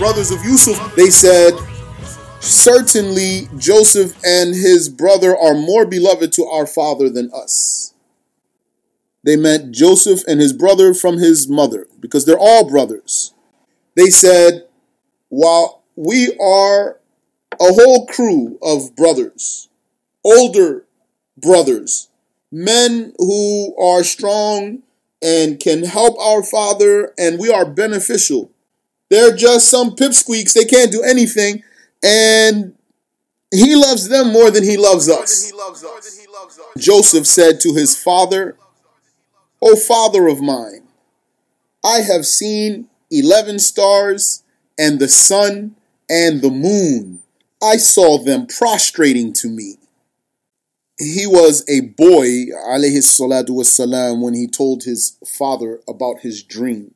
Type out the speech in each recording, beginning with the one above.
brothers of Yusuf, they said, Certainly Joseph and his brother are more beloved to our father than us. They meant Joseph and his brother from his mother, because they're all brothers. They said, While we are a whole crew of brothers, older brothers, men who are strong and can help our father, and we are beneficial. They're just some pipsqueaks, they can't do anything, and he loves them more than he loves us. Joseph said to his father, O father of mine, I have seen 11 stars and the sun and the moon. I saw them prostrating to me. He was a boy, alayhi salatu wassalam, when he told his father about his dream.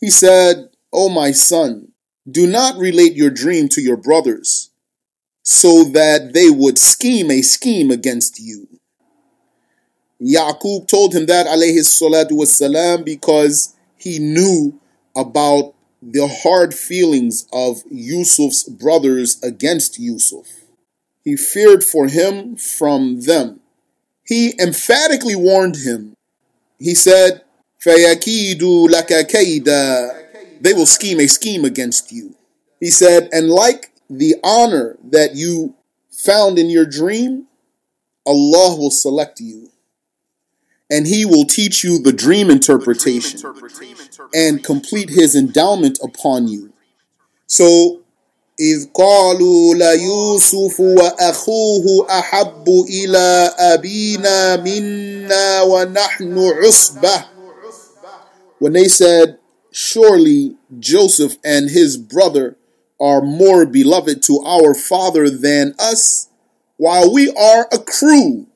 He said, O my son, do not relate your dream to your brothers, so that they would scheme a scheme against you. Yaqub told him that, alayhi salatu wassalam, because he knew about the hard feelings of Yusuf's brothers against Yusuf. He feared for him from them. He emphatically warned him. He said, فَيَكِيدُ لَكَ كَيْدًا They will scheme a scheme against you. He said, and like the honor that you found in your dream, Allah will select you and he will teach you the dream interpretation and complete his endowment upon you. So, إذ قالوا ليوسف وأخوه أحب إلى أبينا منا ونحن عصبة When they said, Surely Joseph and his brother are more beloved to our father than us, while we are a crew.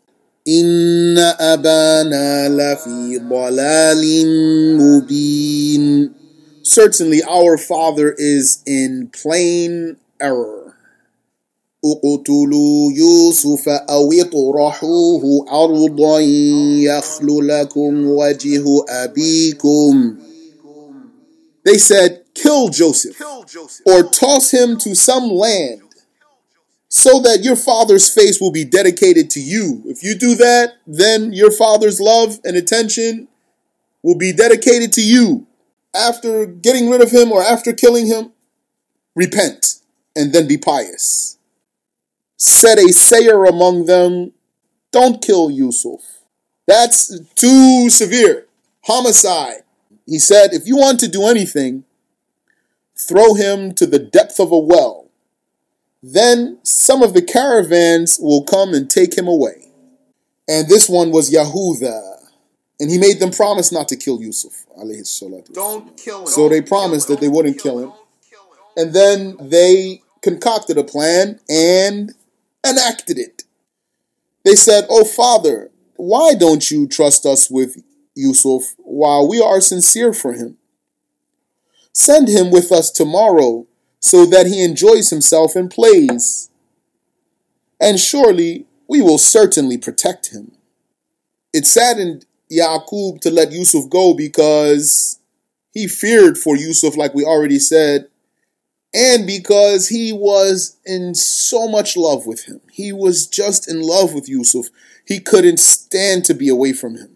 إن أبانا لفي ضلال مبين Certainly our father is in plain error. اقتلوا يوسف أو اطرحوه أرضا يخل لكم وجه أبيكم they said, kill Joseph or toss him to some land so that your father's face will be dedicated to you. If you do that, then your father's love and attention will be dedicated to you. After getting rid of him or after killing him, repent and then be pious. Said a sayer among them, Don't kill Yusuf. That's too severe. Homicide. He said, If you want to do anything, throw him to the depth of a well then some of the caravans will come and take him away. And this one was Yahuda. And he made them promise not to kill Yusuf. Don't kill him. So they promised that they wouldn't kill him. And then they concocted a plan and enacted it. They said, Oh, Father, why don't you trust us with Yusuf while we are sincere for him? Send him with us tomorrow so that he enjoys himself and plays. And surely we will certainly protect him. It saddened Yaqub to let Yusuf go because he feared for Yusuf, like we already said, and because he was in so much love with him. He was just in love with Yusuf. He couldn't stand to be away from him.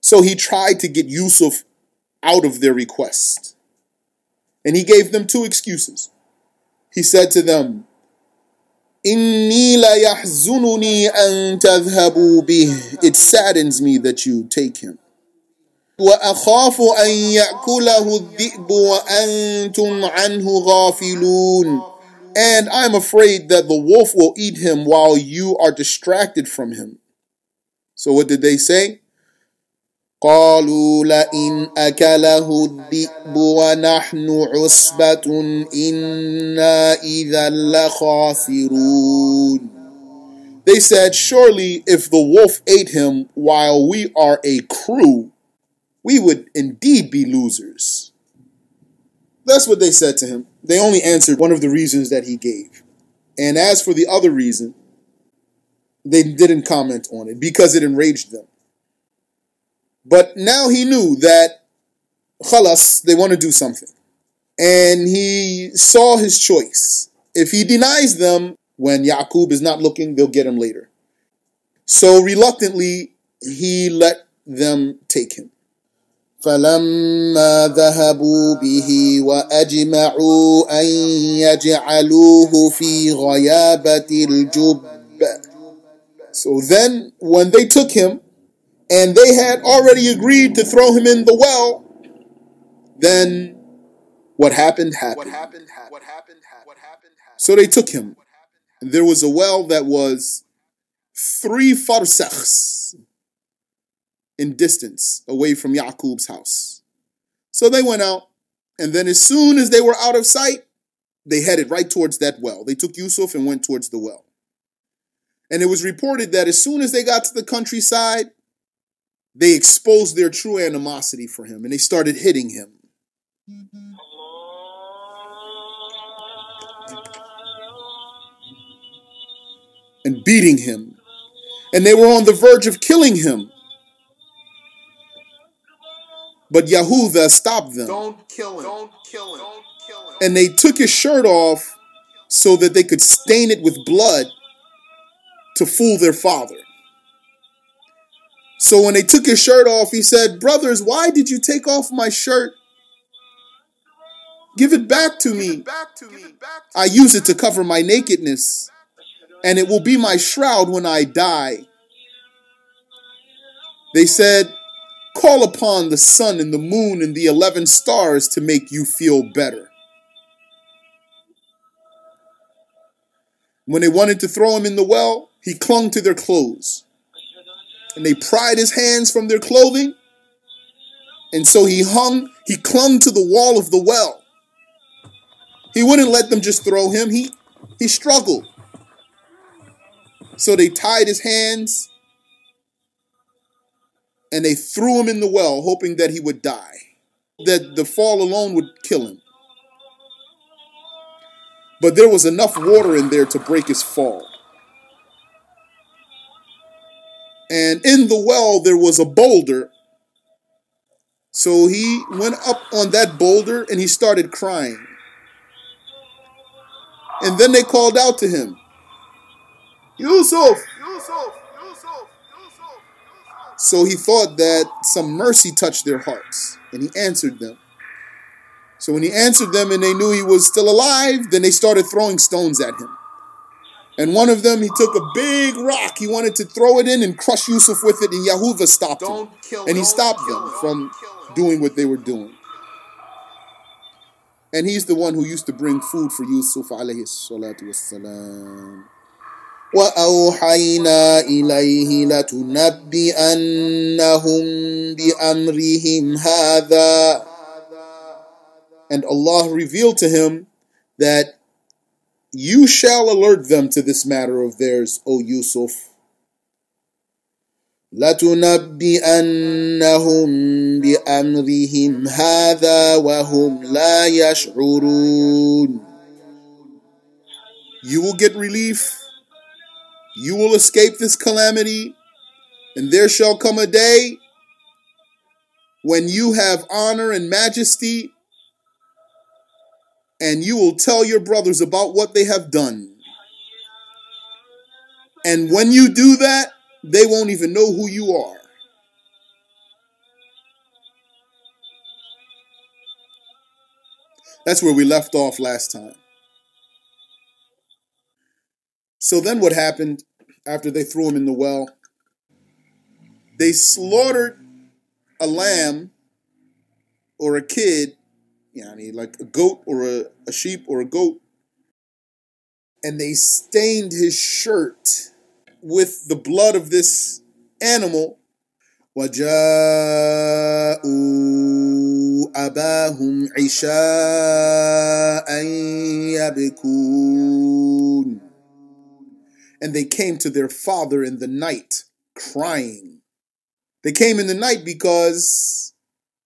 So he tried to get Yusuf out of their request. And he gave them two excuses. He said to them, إِنِّي لَيَحْزُنُنِي أَن تَذْهَبُوا بِهِ It saddens me that you take him. وَأَخَافُ أَن يَأْكُلَهُ الذِّئْبُ وَأَنْتُمْ عَنْهُ غَافِلُونَ And I'm afraid that the wolf will eat him while you are distracted from him. So what did they say? قالوا لئن أكله الذئب ونحن عصبة إنا إذا لخاسرون They said, Surely if the wolf ate him while we are a crew, we would indeed be losers. That's what they said to him. They only answered one of the reasons that he gave. And as for the other reason, They didn't comment on it because it enraged them. But now he knew that khalas, they want to do something. And he saw his choice. If he denies them when Yaqub is not looking, they'll get him later. So reluctantly, he let them take him. فلما ذهبوا به وأجمعوا أن يجعلوه في غيابة الجب So then, when they took him, and they had already agreed to throw him in the well, then what happened happened. What happened happened. What happened happened. What happened happened. So they took him. And there was a well that was three farsakhs in distance away from Yaqub's house. So they went out, and then as soon as they were out of sight, they headed right towards that well. They took Yusuf and went towards the well. And it was reported that as soon as they got to the countryside, they exposed their true animosity for him and they started hitting him. And beating him. And they were on the verge of killing him. But Yahuda stopped them. Don't kill him. Don't kill him. Don't kill him. And they took his shirt off so that they could stain it with blood to fool their father. So when they took his shirt off, he said, Brothers, why did you take off my shirt? Give it back to me. I use it to cover my nakedness, and it will be my shroud when I die. They said, Call upon the sun and the moon and the eleven stars to make you feel better. When they wanted to throw him in the well, he clung to their clothes. And they pried his hands from their clothing. And so he hung, he clung to the wall of the well. He wouldn't let them just throw him. He he struggled. So they tied his hands and they threw him in the well, hoping that he would die, that the fall alone would kill him. But there was enough water in there to break his fall. And in the well, there was a boulder. So he went up on that boulder and he started crying. And then they called out to him, Yusuf, Yusuf, Yusuf, Yusuf. So he thought that some mercy touched their hearts, and he answered them. So when he answered them and they knew he was still alive, then they started throwing stones at him. And one of them, he took a big rock. He wanted to throw it in and crush Yusuf with it, and Yahuda stopped don't him. Kill, and he stopped kill, them from doing what they were doing. And he's the one who used to bring food for Yusuf alayhi salatu wassalam. وأوحينا إليه لتنبئنهم بأمرهم هذا And Allah revealed to him that you shall alert them to this matter of theirs, O Yusuf. لتنبئنهم بأمرهم هذا وهم لا يشعرون You will get relief. You will escape this calamity. And there shall come a day when you have honor and majesty, and you will tell your brothers about what they have done. And when you do that, they won't even know who you are. That's where we left off last time. So then what happened after they threw him in the well? They slaughtered a lamb or a kid, yani like a goat or a, a sheep or a goat, and they stained his shirt with the blood of this animal. وجاءوا أباهم عشاء يبكون and they came to their father in the night crying. They came in the night because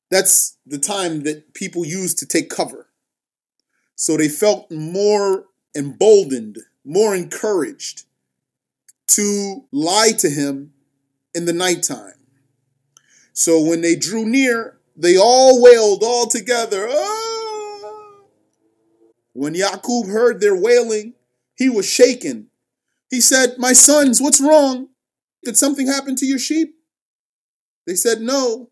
that's the time that people used to take cover. So they felt more emboldened, more encouraged to lie to him in the nighttime. So when they drew near, they all wailed all together. "Ah!" When Yaqub heard their wailing, he was shaken. He said, My sons, what's wrong? Did something happen to your sheep? They said, No.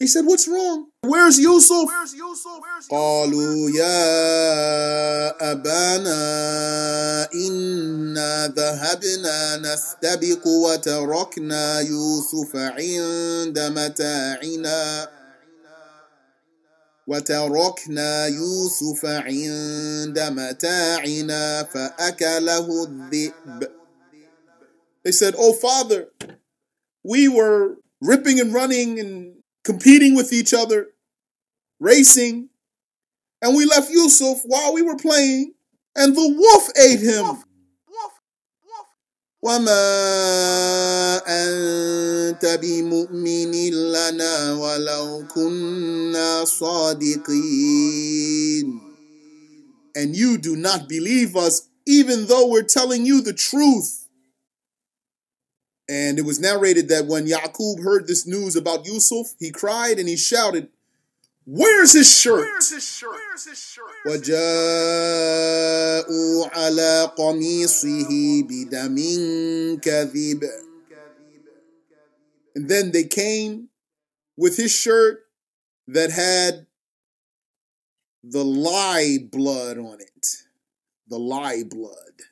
He said, What's wrong? Where's Yusuf? Where's Yusuf? Where's قالوا يا أبانا إنا ذهبنا نستبق وتركنا يوسف عند متاعنا وتركنا يوسف عند متاعنا فأكله الذئب They said, Oh father, we were ripping and running and competing with each other, racing, and we left Yusuf while we were playing, and the wolf ate him. Wolf, wolf, wolf. وما أنت بمؤمن لنا ولو كنا صادقين. And you do not believe us, even though we're telling you the truth. And it was narrated that when Yaqub heard this news about Yusuf, he cried and he shouted, Where's his shirt? Where's his shirt? Where's his shirt? وجاءوا على قميصه بدم كذب And then they came with his shirt that had the lie blood on it. The lie blood.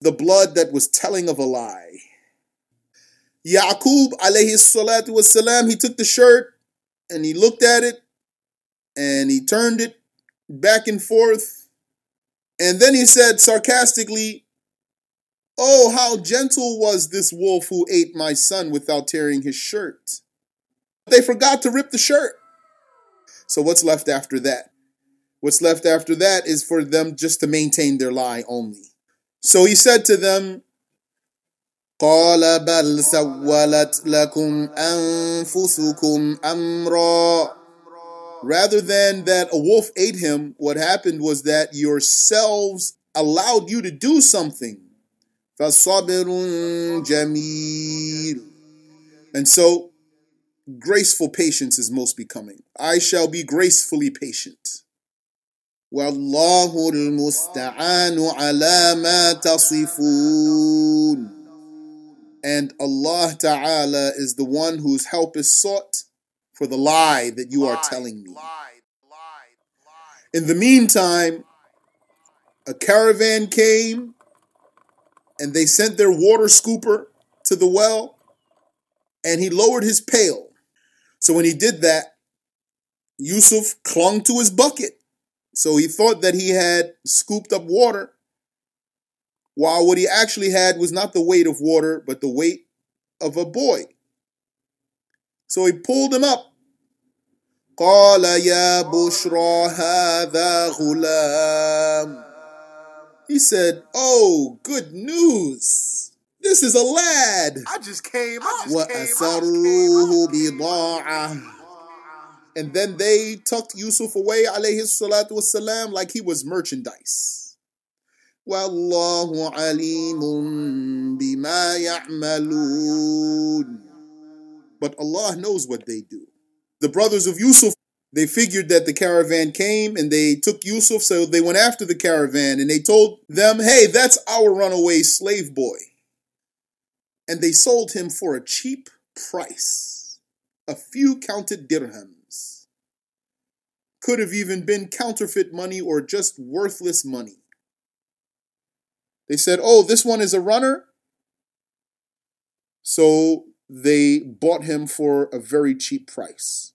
The blood that was telling of a lie. Yaqub alayhi salatu wasalam, he took the shirt and he looked at it and he turned it back and forth. And then he said sarcastically, Oh, how gentle was this wolf who ate my son without tearing his shirt. They forgot to rip the shirt. So, what's left after that? What's left after that is for them just to maintain their lie only. So he said to them, قال بل سولت لكم أنفسكم أمرا Rather than that a wolf ate him, what happened was that yourselves allowed you to do something. فَصَبْرٌ جَمِيلٌ And so, graceful patience is most becoming. I shall be gracefully patient. وَاللَّهُ الْمُسْتَعَانُ عَلَى مَا تَصِفُونَ and Allah Ta'ala is the one whose help is sought for the lie that you are telling me. In the meantime, a caravan came and they sent their water scooper to the well and he lowered his pail. So when he did that, Yusuf clung to his bucket. So he thought that he had scooped up water, while what he actually had was not the weight of water, but the weight of a boy. So he pulled him up. قال يا بشرى هذا غلام He said, Oh, good news. This is a lad. I just came. I just came. I just came. وَأَسَرُّوهُ بِضَاعَةً And then they tucked Yusuf away, alayhi salatu wasalam, like he was merchandise. وَاللَّهُ عَلِيمٌ بِمَا يَعْمَلُونَ But Allah knows what they do. The brothers of Yusuf, they figured that the caravan came and they took Yusuf, so they went after the caravan and they told them, hey, that's our runaway slave boy. And they sold him for a cheap price, a few counted dirhams. Could have even been counterfeit money or just worthless money. They said, oh, this one is a runner. So they bought him for a very cheap price.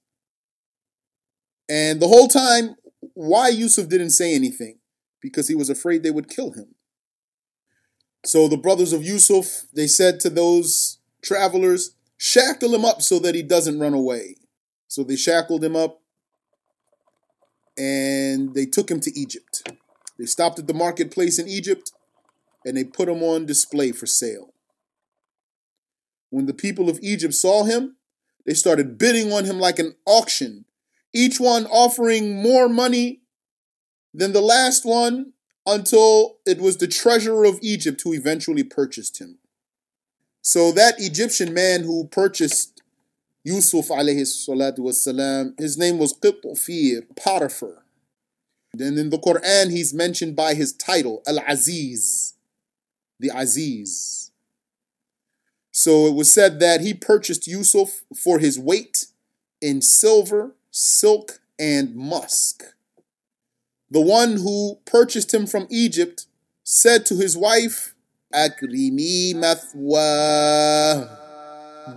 And the whole time, why Yusuf didn't say anything? Because he was afraid they would kill him. So the brothers of Yusuf, they said to those travelers, shackle him up so that he doesn't run away. So they shackled him up and they took him to Egypt. They stopped at the marketplace in Egypt and they put him on display for sale. When the people of Egypt saw him, they started bidding on him like an auction, each one offering more money than the last one until it was the treasurer of Egypt who eventually purchased him. So that Egyptian man who purchased Yusuf alayhi salatu wasalam, his name was Qitufir, Potiphar. And in the Quran, he's mentioned by his title, Al-Aziz, the Aziz. So it was said that he purchased Yusuf for his weight in silver, silk, and musk. The one who purchased him from Egypt said to his wife, Akrimi mathwa.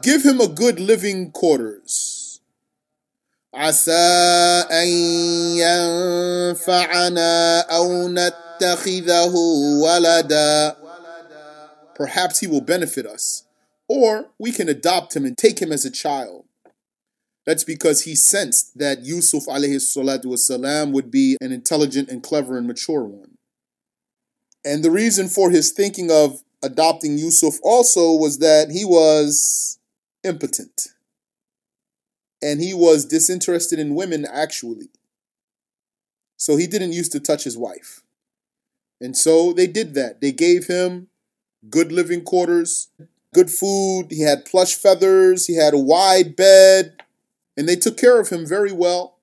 Give him a good living quarters. Asa an faana aw natakhidahu walada. Perhaps he will benefit us, or we can adopt him and take him as a child. That's because he sensed that Yusuf wasalam would be an intelligent and clever and mature one. And the reason for his thinking of adopting Yusuf also was that he was impotent. And he was disinterested in women actually. So he didn't used to touch his wife. And so they did that. They gave him good living quarters, good food, he had plush feathers, he had a wide bed, and they took care of him very well.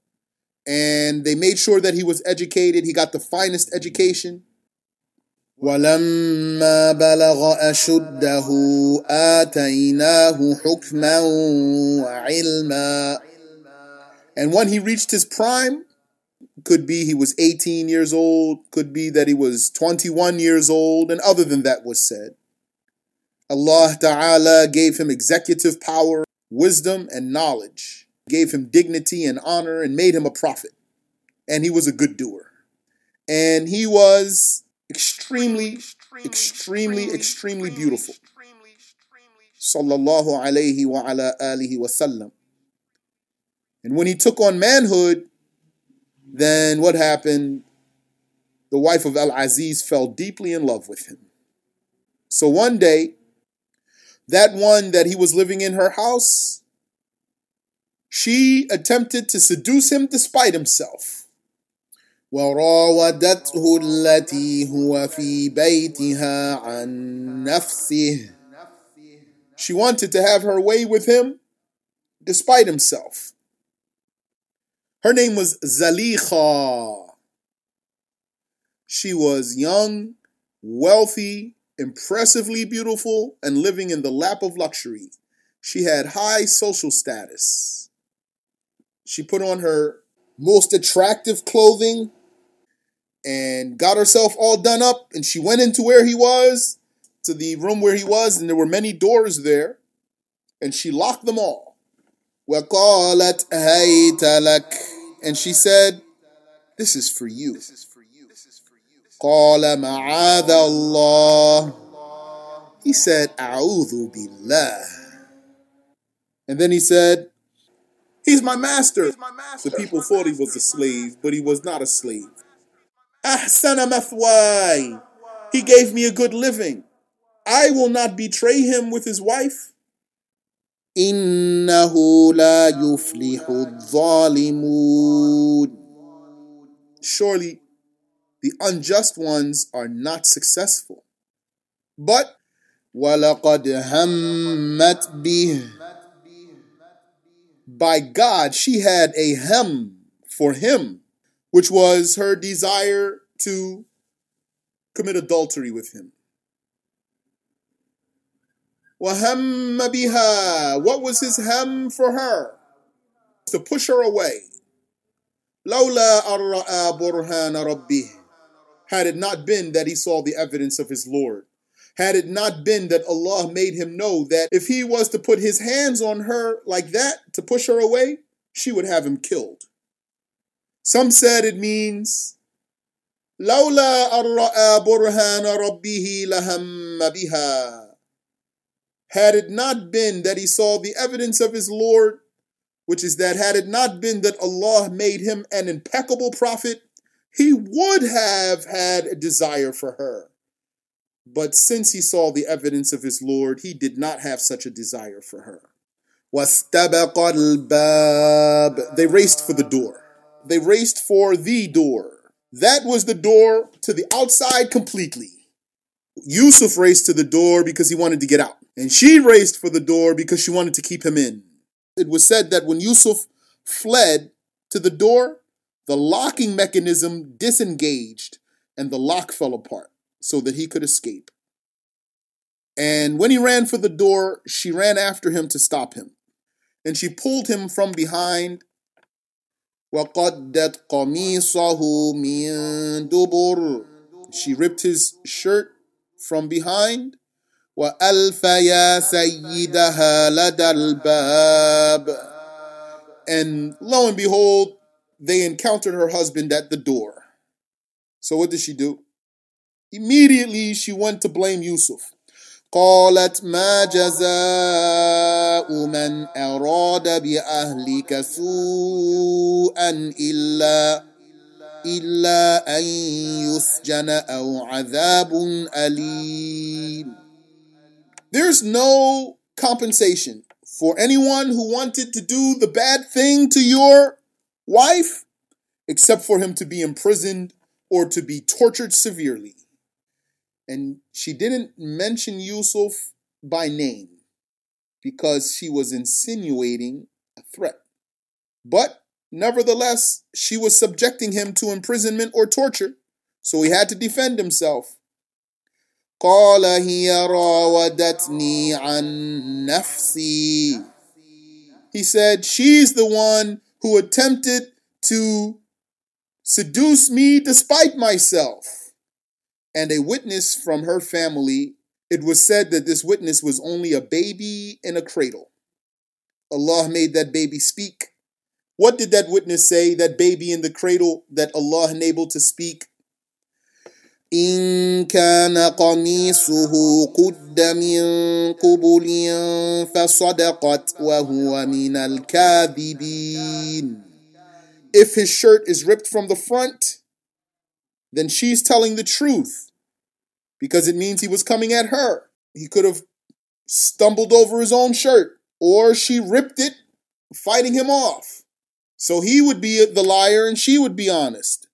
And they made sure that he was educated. He got the finest education. ولما بلغ أشده آتيناه حكما وعلما And when he reached his prime, could be he was 18 years old, could be that he was 21 years old, and other than that was said. Allah Ta'ala gave him executive power, wisdom, and knowledge gave him dignity and honor, and made him a prophet. And he was a good doer. And he was extremely, extremely, extremely beautiful. Sallallahu alayhi wa ala alihi wa sallam. And when he took on manhood, then what happened? The wife of Al Aziz fell deeply in love with him. So one day, that one that he was living in her house, she attempted to seduce him despite himself. وراودته التي هو في بيتها عن نفسه She wanted to have her way with him despite himself. Her name was Zalikha. She was young, wealthy, impressively beautiful, and living in the lap of luxury. She had high social status. She put on her most attractive clothing and got herself all done up. And she went into where he was, to the room where he was, and there were many doors there. And she locked them all. وَقَالَتْ هَيْتَ لَكَ And she said, This is for you. قَالَ مَعَاذَ اللَّهِ He said, أَعُوذُ بِاللَّهِ And then he said, He's my master. The people thought he was a slave, but he was not a slave. Ahsana mathwai. He gave me a good living. I will not betray him with his wife. إنه لا يفلح الظالمون Surely the unjust ones are not successful. But وَلَقَدْ هَمَّتْ بِهِ by God, she had a hem for him, which was her desire to commit adultery with him. وَهَمَّ بِهَا What was his hem for her? To push her away. لَوْلَا أَرَّأَى بُرْهَانَ رَبِّهِ Had it not been that he saw the evidence of his Lord had it not been that Allah made him know that if he was to put his hands on her like that to push her away, she would have him killed. Some said it means لولا أن رأى برهان ربه لهم بها. had it not been that he saw the evidence of his Lord, which is that had it not been that Allah made him an impeccable prophet, he would have had a desire for her. But since he saw the evidence of his Lord, he did not have such a desire for her. They raced for the door. They raced for the door. That was the door to the outside completely. Yusuf raced to the door because he wanted to get out And she raced for the door because she wanted to keep him in. It was said that when Yusuf fled to the door, the locking mechanism disengaged and the lock fell apart so that he could escape. And when he ran for the door, she ran after him to stop him. And she pulled him from behind. وَقَدَّتْ قَمِيصَهُ مِن دُبُرٍ She ripped his shirt from behind. وَأَلْفَ يَا سَيِّدَهَا لَدَى الْبَابِ And lo and behold, they encountered her husband at the door. So what did she do? Immediately she went to blame Yusuf. قالت ما جزاء من أراد بأهلك سوءا إلا إلا أن يسجن أو عذاب أليم there's no compensation for anyone who wanted to do the bad thing to your wife except for him to be imprisoned or to be tortured severely. And she didn't mention Yusuf by name because she was insinuating a threat. But nevertheless, she was subjecting him to imprisonment or torture, so he had to defend himself. قال هي راودتني عن نفسي. He said, She's the one who attempted to seduce me despite myself and a witness from her family, it was said that this witness was only a baby in a cradle. Allah made that baby speak. What did that witness say, that baby in the cradle that Allah enabled to speak? إن كان قميصه قد من قبل فصدقت وهو من الكاذبين If his shirt is ripped from the front, then she's telling the truth because it means he was coming at her. He could have stumbled over his own shirt or she ripped it, fighting him off. So he would be the liar and she would be honest.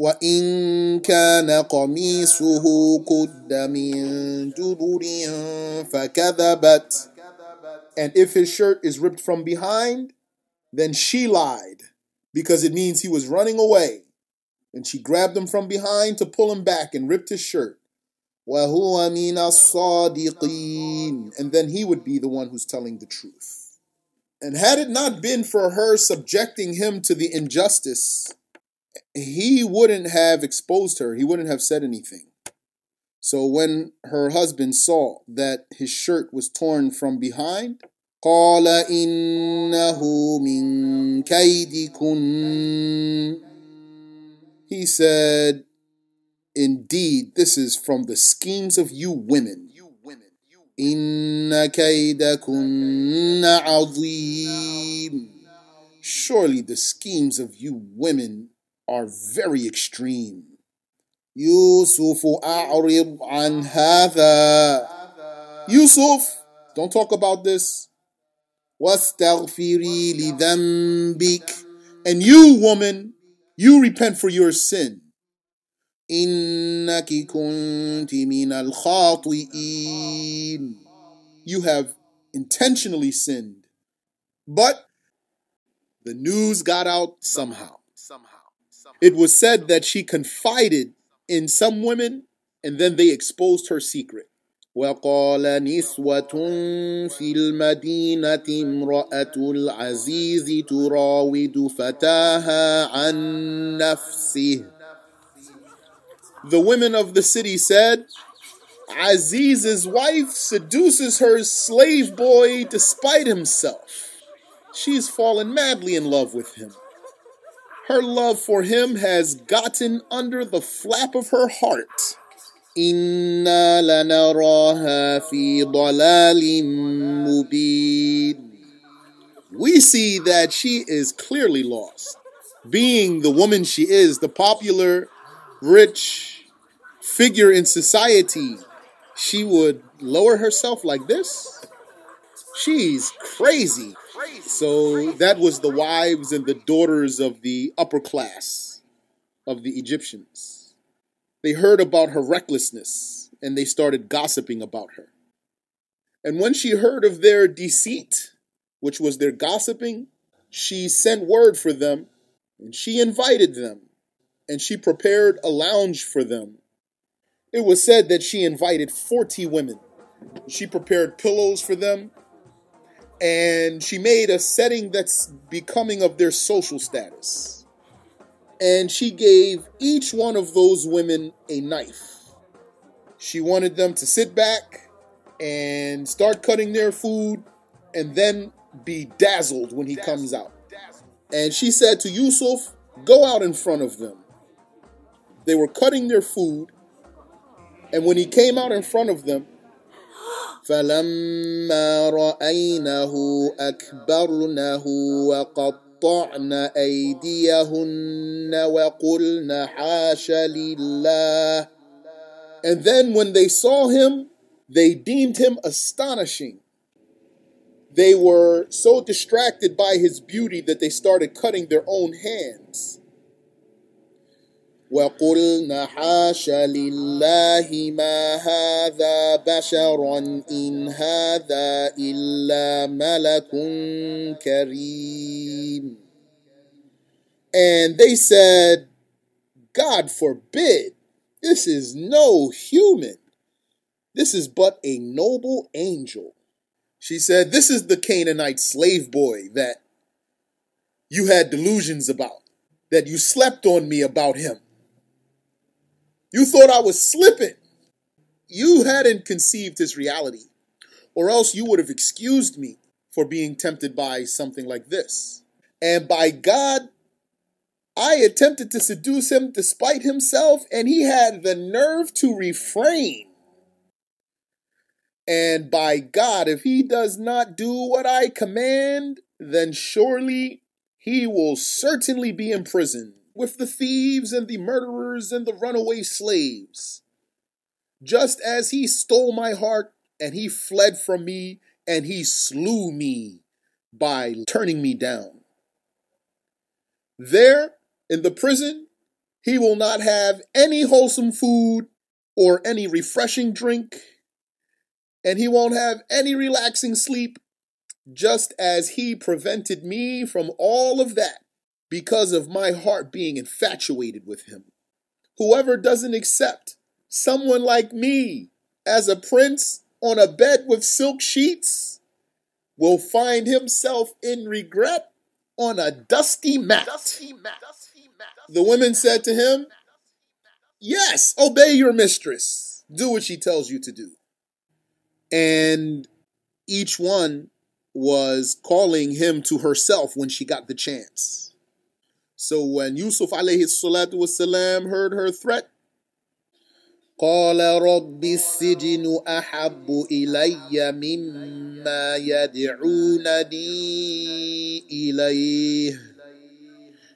وإن كان قميصه قد من دبر فكذبت And if his shirt is ripped from behind, then she lied because it means he was running away and she grabbed him from behind to pull him back and ripped his shirt. وَهُوَ مِنَ الصَّادِقِينَ And then he would be the one who's telling the truth. And had it not been for her subjecting him to the injustice, he wouldn't have exposed her. He wouldn't have said anything. So when her husband saw that his shirt was torn from behind, قال إنه من كيدكن he said, Indeed, this is from the schemes of you women. Inna kaydakunna azim. Surely the schemes of you women are very extreme. Yusuf a'rid an hadha. Yusuf, don't talk about this. واستغفري لذنبك. And you, woman, you repent for your sin. إنك كنت من الخاطئين. You have intentionally sinned. But the news got out somehow. It was said that she confided in some women and then they exposed her secret. وقال نسوة في المدينة امرأة العزيز تراود فتاها عن نفسه The women of the city said, Aziz's wife seduces her slave boy despite himself. She's fallen madly in love with him. Her love for him has gotten under the flap of her heart. إنا لنراها في ضلال مبين We see that she is clearly lost. Being the woman she is, the popular, rich figure in society, she would lower herself like this? She's crazy. So that was the wives and the daughters of the upper class of the Egyptians. They heard about her recklessness and they started gossiping about her. And when she heard of their deceit, which was their gossiping, she sent word for them and she invited them and she prepared a lounge for them. It was said that she invited 40 women. She prepared pillows for them and she made a setting that's becoming of their social status. And she gave each one of those women a knife. She wanted them to sit back and start cutting their food and then be dazzled when he comes out. And she said to Yusuf, Go out in front of them. They were cutting their food, and when he came out in front of them, فلما رأينه أكبرنه وقطعن أيديهن وقلن حاش لله And then when they saw him, they deemed him astonishing. They were so distracted by his beauty that they started cutting their own hands. وقلنا حاش لله ما هذا بشرا إن هذا إلا ملك كريم And they said, God forbid, this is no human. This is but a noble angel. She said, This is the Canaanite slave boy that you had delusions about, that you slept on me about him. You thought I was slipping. You hadn't conceived his reality, or else you would have excused me for being tempted by something like this. And by God, I attempted to seduce him despite himself, and he had the nerve to refrain. And by God, if he does not do what I command, then surely he will certainly be imprisoned with the thieves and the murderers and the runaway slaves. Just as he stole my heart and he fled from me and he slew me by turning me down. There in the prison, he will not have any wholesome food or any refreshing drink, and he won't have any relaxing sleep, just as he prevented me from all of that because of my heart being infatuated with him. Whoever doesn't accept someone like me as a prince on a bed with silk sheets will find himself in regret on a dusty mat. The women said to him, Yes, obey your mistress. Do what she tells you to do. And each one was calling him to herself when she got the chance. So when Yusuf alayhi salatu wasalam heard her threat, قال رب السجن أحب إلي مما يدعونني إليه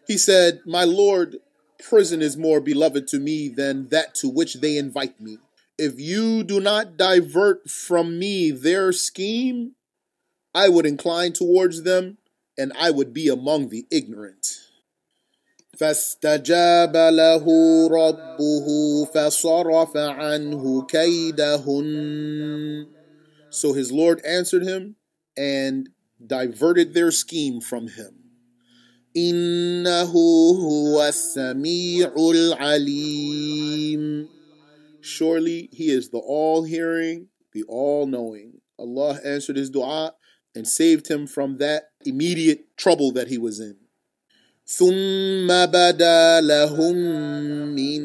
He said, My Lord, prison is more beloved to me than that to which they invite me. If you do not divert from me their scheme, I would incline towards them and I would be among the ignorant. فاستجاب له ربه فصرف عنه كيدهن So his Lord answered him and diverted their scheme from him. إنه هو السميع العليم Surely he is the all-hearing, the all-knowing. Allah answered his dua and saved him from that immediate trouble that he was in. ثم بدا لهم من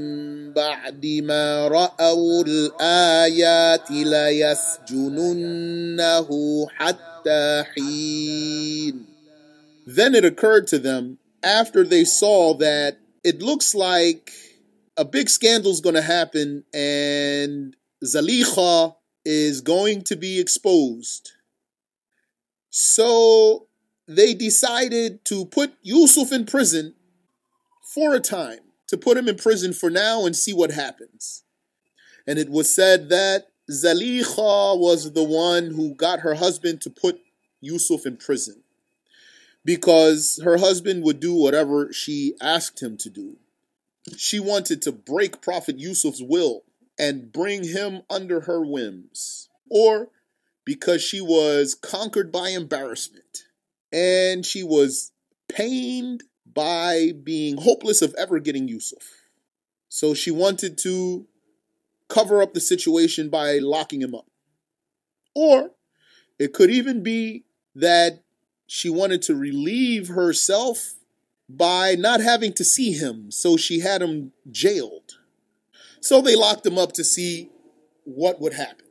بعد ما رأوا الآيات ليسجننه حتى حين Then it occurred to them after they saw that it looks like a big scandal is going to happen and Zalikha is going to be exposed. So they decided to put Yusuf in prison for a time, to put him in prison for now and see what happens. And it was said that Zalikha was the one who got her husband to put Yusuf in prison because her husband would do whatever she asked him to do. She wanted to break Prophet Yusuf's will and bring him under her whims. Or because she was conquered by embarrassment and she was pained by being hopeless of ever getting Yusuf. So she wanted to cover up the situation by locking him up. Or it could even be that she wanted to relieve herself by not having to see him, so she had him jailed. So they locked him up to see what would happen.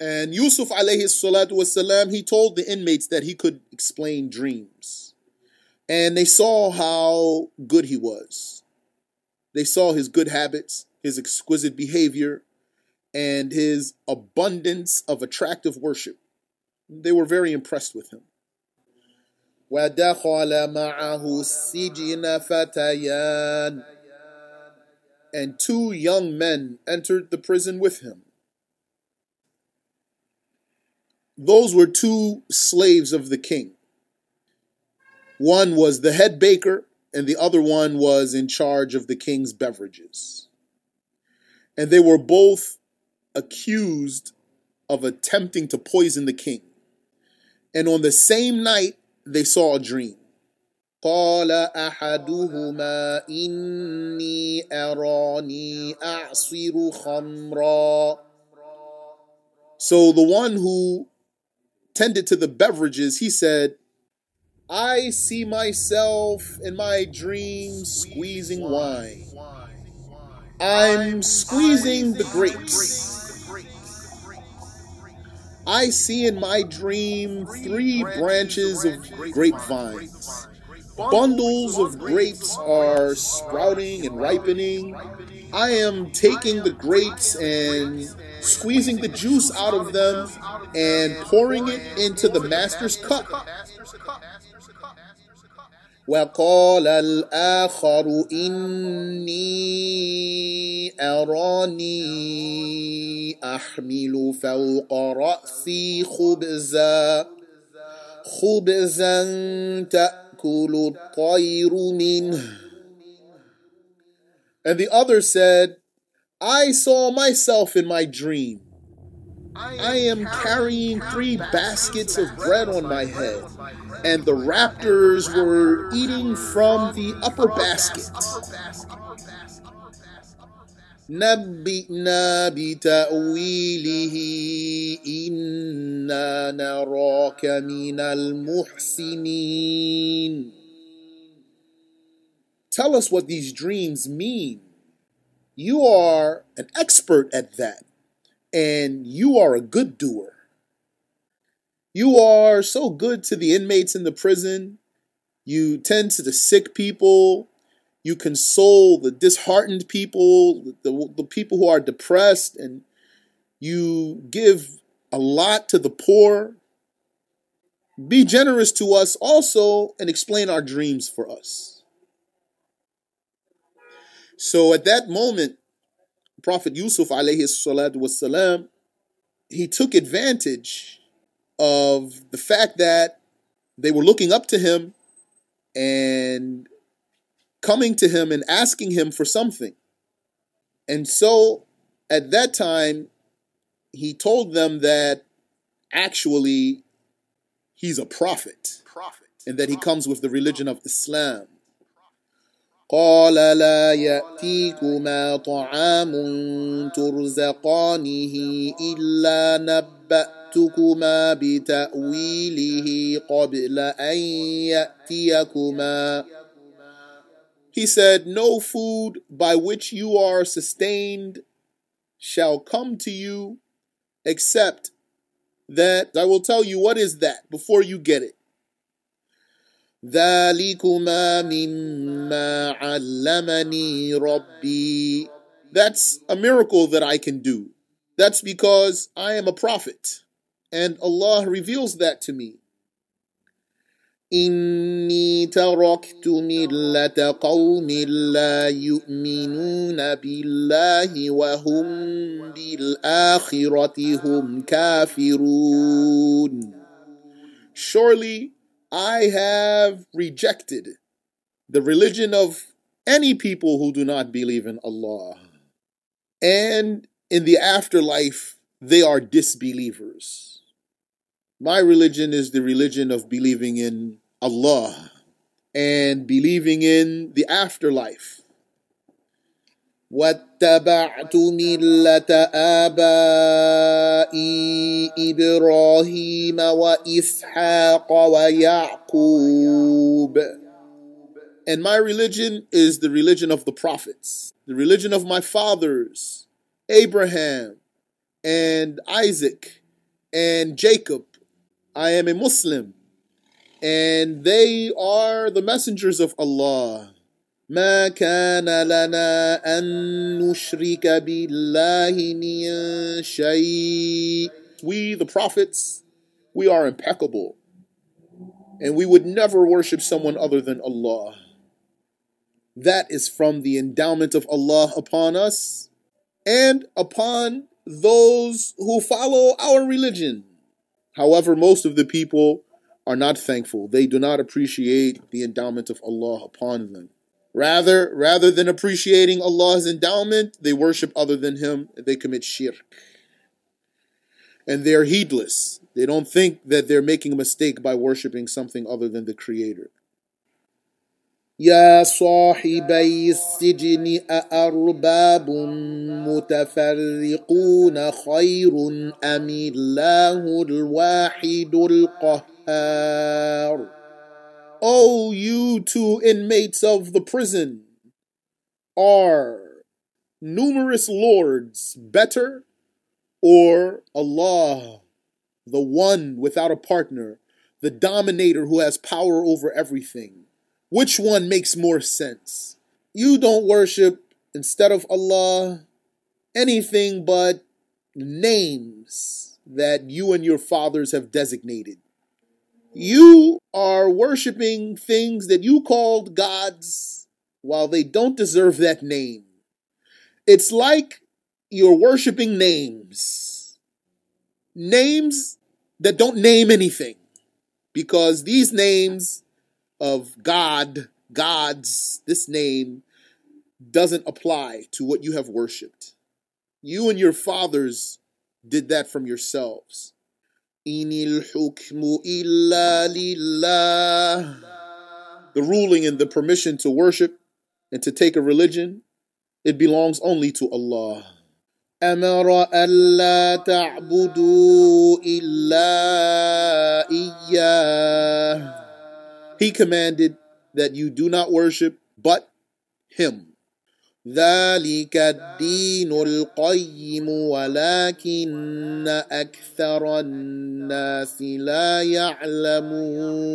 And Yusuf alayhi salatu wasalam, he told the inmates that he could explain dreams. And they saw how good he was. They saw his good habits, his exquisite behavior, and his abundance of attractive worship. They were very impressed with him. ودخل معه السجن فتيان and two young men entered the prison with him. Those were two slaves of the king. One was the head baker, and the other one was in charge of the king's beverages. And they were both accused of attempting to poison the king. And on the same night, they saw a dream. قال احدهما اني اراني اعصر خمرا so the one who tended to the beverages he said i see myself in my dream squeezing wine i'm squeezing the grapes I see in my dream three branches of grapevines. Bundles of grapes are sprouting and ripening. I am taking the grapes and squeezing the juice out of them and pouring it into the master's cup. وقال الآخر إني أراني أحمل فوق رأسي خبزا خبزا تأكل الطير منه And the other said, I saw myself in my dream. I am carrying three baskets of bread on my head, and the raptors were eating from the upper basket. نبئنا بتأويله إنا نراك من المحسنين Tell us what these dreams mean. You are an expert at that and you are a good doer. You are so good to the inmates in the prison. You tend to the sick people. You console the disheartened people, the, the people who are depressed, and you give a lot to the poor. Be generous to us also and explain our dreams for us. So at that moment, Prophet Yusuf alayhi salatu wasalam, he took advantage of the fact that they were looking up to him and coming to him and asking him for something. And so at that time, he told them that actually he's a prophet, prophet. and that he comes with the religion of Islam. قال لا يأتيكما طعام ترزقانه إلا نبأتكما بتأويله قبل أن يأتيكما He said, No food by which you are sustained shall come to you except that I will tell you what is that before you get it. ذلكما مما علمني ربي That's a miracle that I can do. That's because I am a prophet. And Allah reveals that to me. إني تركت ملة قوم لا يؤمنون بالله وهم بالآخرة هم كافرون Surely I have rejected the religion of any people who do not believe in Allah. And in the afterlife, they are disbelievers. My religion is the religion of believing in Allah and believing in the afterlife. واتبعت ملة آبائي إبراهيم وإسحاق ويعقوب. And my religion is the religion of the prophets, the religion of my fathers, Abraham and Isaac and Jacob. I am a Muslim, and they are the messengers of Allah. ما كان لنا أن نشرك بالله من شيء We, the prophets, we are impeccable. And we would never worship someone other than Allah. That is from the endowment of Allah upon us and upon those who follow our religion. However, most of the people are not thankful. They do not appreciate the endowment of Allah upon them. Rather, rather than appreciating Allah's endowment, they worship other than Him and they commit shirk. And they're heedless. They don't think that they're making a mistake by worshiping something other than the Creator. يا صاحبي السجن أأرباب متفرقون خير أم الله الواحد القهار O you two inmates of the prison, are numerous lords better or Allah, the one without a partner, the dominator who has power over everything? Which one makes more sense? You don't worship instead of Allah anything but names that you and your fathers have designated. You are worshiping things that you called gods while they don't deserve that name. It's like you're worshiping names. Names that don't name anything. Because these names of God, gods, this name doesn't apply to what you have worshiped. You and your fathers did that from yourselves. The ruling and the permission to worship and to take a religion, it belongs only to Allah. أمر ألا تعبدوا إلا إياه He commanded that you do not worship but Him. ذلك الدين القيم ولكن أكثر الناس لا يعلمون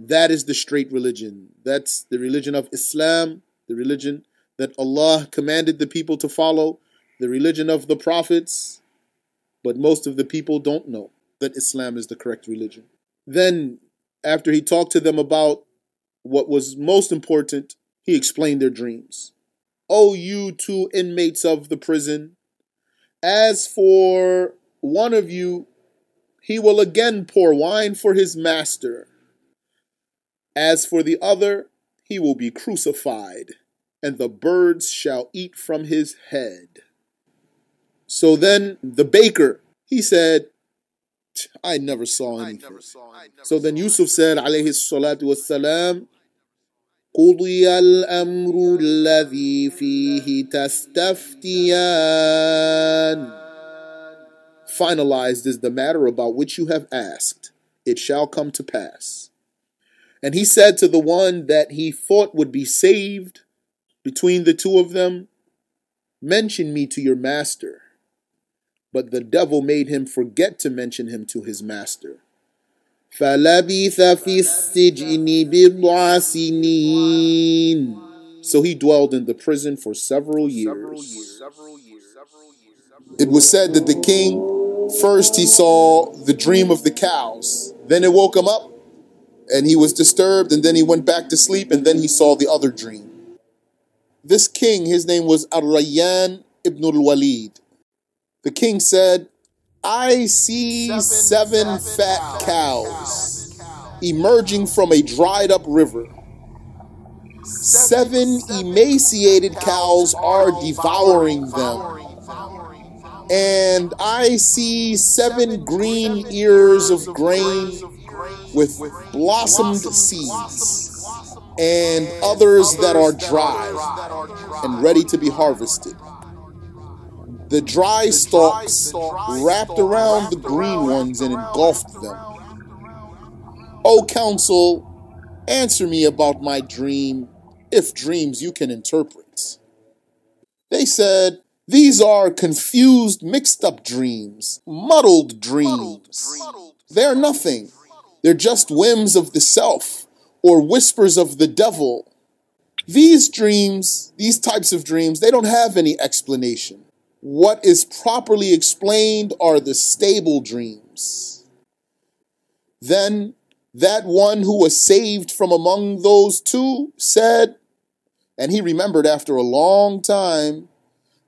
That is the straight religion. That's the religion of Islam, the religion that Allah commanded the people to follow, the religion of the prophets. But most of the people don't know that Islam is the correct religion. Then, after he talked to them about what was most important, he explained their dreams. O you two inmates of the prison, as for one of you, he will again pour wine for his master. As for the other, he will be crucified, and the birds shall eat from his head. So then the baker, he said, I never saw anything. So then Yusuf said, alayhi salatu wassalam, قضي الأمر الذي فيه تستفتيان Finalized is the matter about which you have asked. It shall come to pass. And he said to the one that he thought would be saved between the two of them, Mention me to your master. But the devil made him forget to mention him to his master. فلبث في السجن بضع سنين So he dwelled in the prison for several years. It was said that the king, first he saw the dream of the cows. Then it woke him up and he was disturbed and then he went back to sleep and then he saw the other dream. This king, his name was Ar-Rayyan ibn al-Walid. The king said, I see seven, seven fat cows emerging from a dried up river. Seven emaciated cows are devouring them. and I see seven green ears of grain with blossomed seeds, and others that are dry and ready to be harvested. The dry stalks wrapped around the green ones and engulfed them. O council, answer me about my dream, if dreams you can interpret. They said, These are confused, mixed up dreams, muddled dreams. They're nothing. They're just whims of the self or whispers of the devil. These dreams, these types of dreams, they don't have any explanation. What is properly explained are the stable dreams. Then that one who was saved from among those two said, and he remembered after a long time,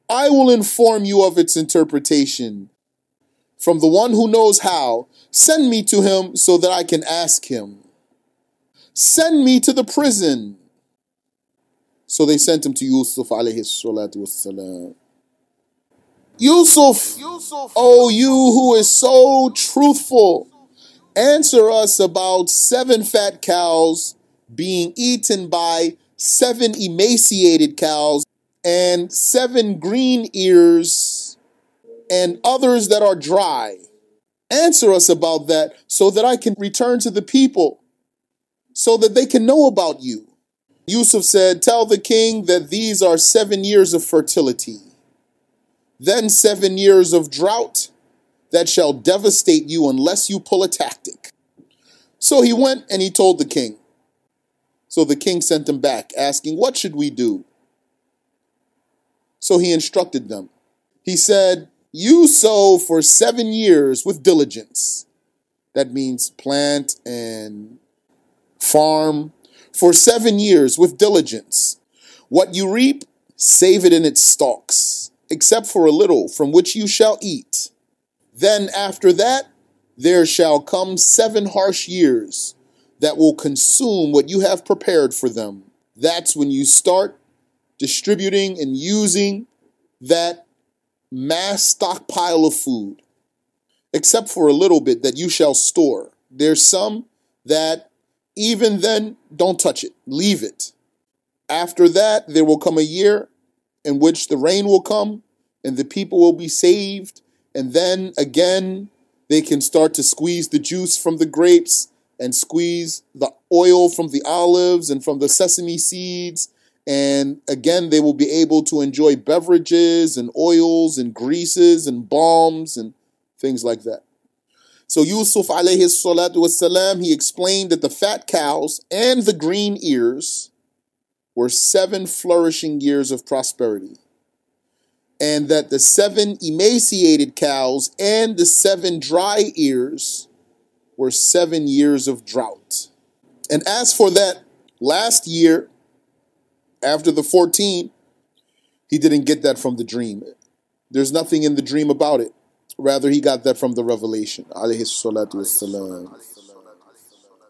I will inform you of its interpretation. From the one who knows how, send me to him so that I can ask him. Send me to the prison. So they sent him to Yusuf alayhi salatu wassalam. Yusuf, oh you who is so truthful, answer us about seven fat cows being eaten by seven emaciated cows and seven green ears and others that are dry. Answer us about that so that I can return to the people, so that they can know about you. Yusuf said, Tell the king that these are seven years of fertility then seven years of drought that shall devastate you unless you pull a tactic. So he went and he told the king. So the king sent him back, asking, What should we do? So he instructed them. He said, You sow for seven years with diligence. That means plant and farm for seven years with diligence. What you reap, save it in its stalks except for a little, from which you shall eat. Then after that, there shall come seven harsh years that will consume what you have prepared for them. That's when you start distributing and using that mass stockpile of food, except for a little bit that you shall store. There's some that even then don't touch it, leave it. After that, there will come a year in which the rain will come and the people will be saved. And then again, they can start to squeeze the juice from the grapes and squeeze the oil from the olives and from the sesame seeds. And again, they will be able to enjoy beverages and oils and greases and balms and things like that. So Yusuf alayhi salatu wasalam, he explained that the fat cows and the green ears were seven flourishing years of prosperity. And that the seven emaciated cows and the seven dry ears were seven years of drought. And as for that last year, after the 14, he didn't get that from the dream. There's nothing in the dream about it. Rather, he got that from the revelation.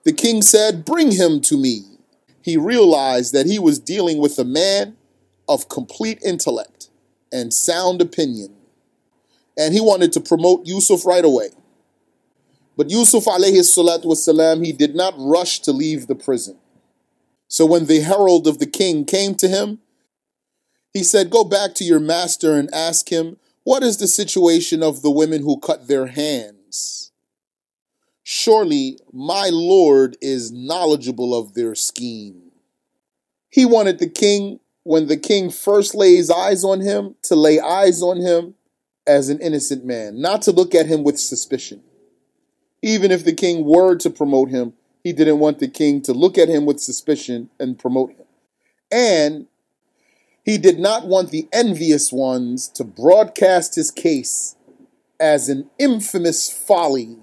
The king said, Bring him to me. He realized that he was dealing with a man of complete intellect and sound opinion. And he wanted to promote Yusuf right away. But Yusuf alayhi salatu wasalam, he did not rush to leave the prison. So when the herald of the king came to him, he said, Go back to your master and ask him, What is the situation of the women who cut their hands? Surely my Lord is knowledgeable of their scheme. He wanted the king, when the king first lays eyes on him, to lay eyes on him as an innocent man, not to look at him with suspicion. Even if the king were to promote him, he didn't want the king to look at him with suspicion and promote him. And he did not want the envious ones to broadcast his case as an infamous folly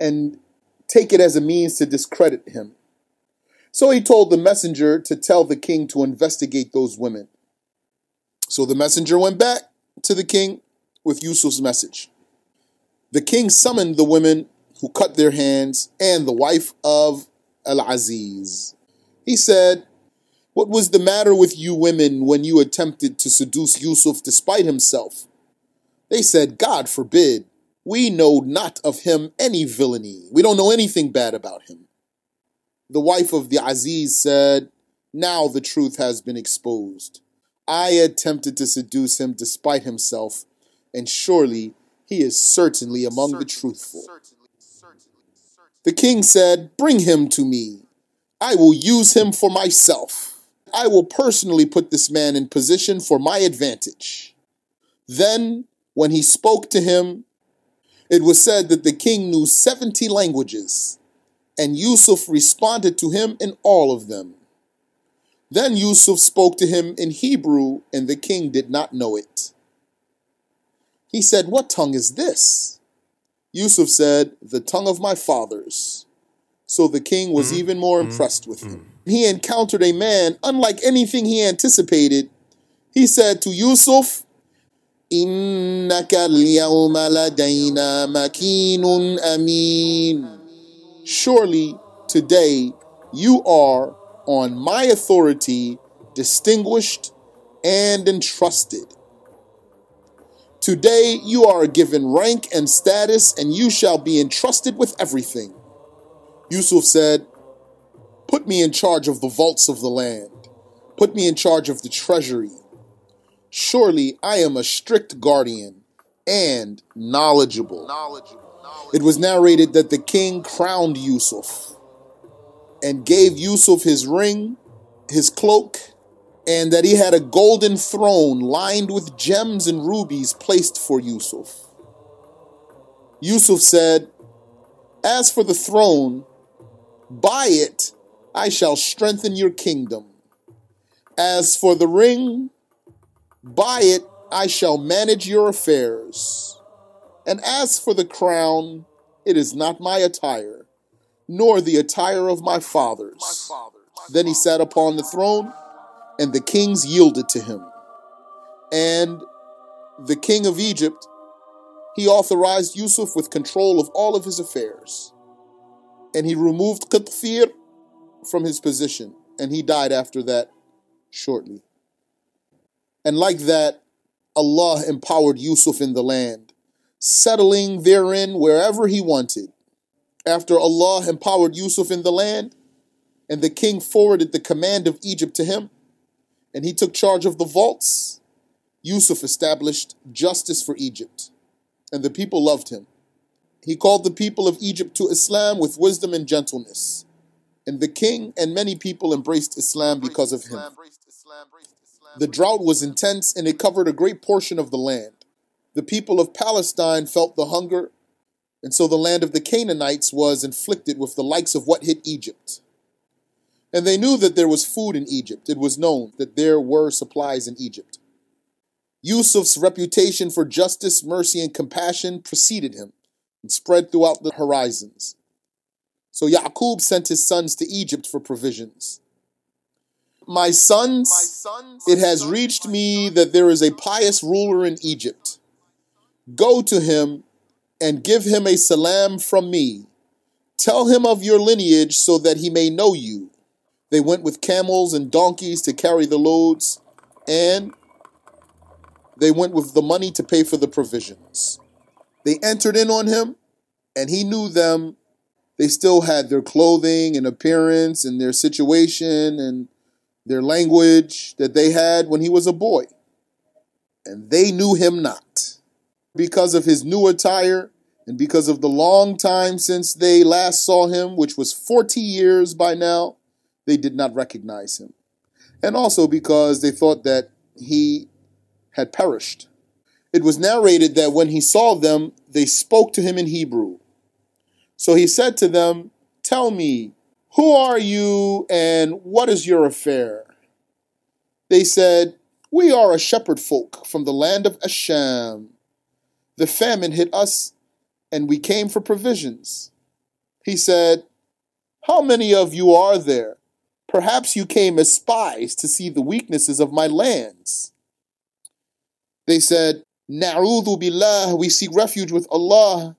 and take it as a means to discredit him. So he told the messenger to tell the king to investigate those women. So the messenger went back to the king with Yusuf's message. The king summoned the women who cut their hands and the wife of Al Aziz. He said, What was the matter with you women when you attempted to seduce Yusuf despite himself? They said, God forbid. We know not of him any villainy. We don't know anything bad about him. The wife of the Aziz said, Now the truth has been exposed. I attempted to seduce him despite himself, and surely he is certainly among the truthful. The king said, Bring him to me. I will use him for myself. I will personally put this man in position for my advantage. Then, when he spoke to him, it was said that the king knew 70 languages, and Yusuf responded to him in all of them. Then Yusuf spoke to him in Hebrew, and the king did not know it. He said, What tongue is this? Yusuf said, The tongue of my fathers. So the king was Mm-hmm. even more impressed with him. He encountered a man unlike anything he anticipated. He said to Yusuf, إنك اليوم لدينا مكين أمين. Surely today you are on my authority distinguished and entrusted. Today you are given rank and status, and you shall be entrusted with everything. Yusuf said, Put me in charge of the vaults of the land. Put me in charge of the treasury. Surely I am a strict guardian and knowledgeable. It was narrated that the king crowned Yusuf and gave Yusuf his ring, his cloak, and that he had a golden throne lined with gems and rubies placed for Yusuf. Yusuf said, As for the throne, by it I shall strengthen your kingdom. As for the ring, by it I shall manage your affairs. And as for the crown, it is not my attire, nor the attire of my fathers. Then he sat upon the throne, and the kings yielded to him. And the king of Egypt, he authorized Yusuf with control of all of his affairs. And he removed Qatfir from his position, and he died after that shortly. And like that, Allah empowered Yusuf in the land, settling therein wherever he wanted. After Allah empowered Yusuf in the land, and the king forwarded the command of Egypt to him, and he took charge of the vaults, Yusuf established justice for Egypt, and the people loved him. He called the people of Egypt to Islam with wisdom and gentleness, and the king and many people embraced Islam because of him. The drought was intense and it covered a great portion of the land. The people of Palestine felt the hunger, and so the land of the Canaanites was inflicted with the likes of what hit Egypt. And they knew that there was food in Egypt. It was known that there were supplies in Egypt. Yusuf's reputation for justice, mercy, and compassion preceded him and spread throughout the horizons. So Yaqub sent his sons to Egypt for provisions. My sons, it has reached me that there is a pious ruler in Egypt. Go to him and give him a salam from me. Tell him of your lineage so that he may know you. They went with camels and donkeys to carry the loads, and they went with the money to pay for the provisions. They entered in on him, and he knew them. They still had their clothing and appearance and their situation and their language that they had when he was a boy. And they knew him not. Because of his new attire and because of the long time since they last saw him, which was 40 years by now, they did not recognize him. And also because they thought that he had perished. It was narrated that when he saw them, they spoke to him in Hebrew. So he said to them, Tell me, who are you and what is your affair? They said, We are a shepherd folk from the land of Asham. The famine hit us, and we came for provisions. He said, How many of you are there? Perhaps you came as spies to see the weaknesses of my lands. They said, Na'udhu billah, we seek refuge with Allah.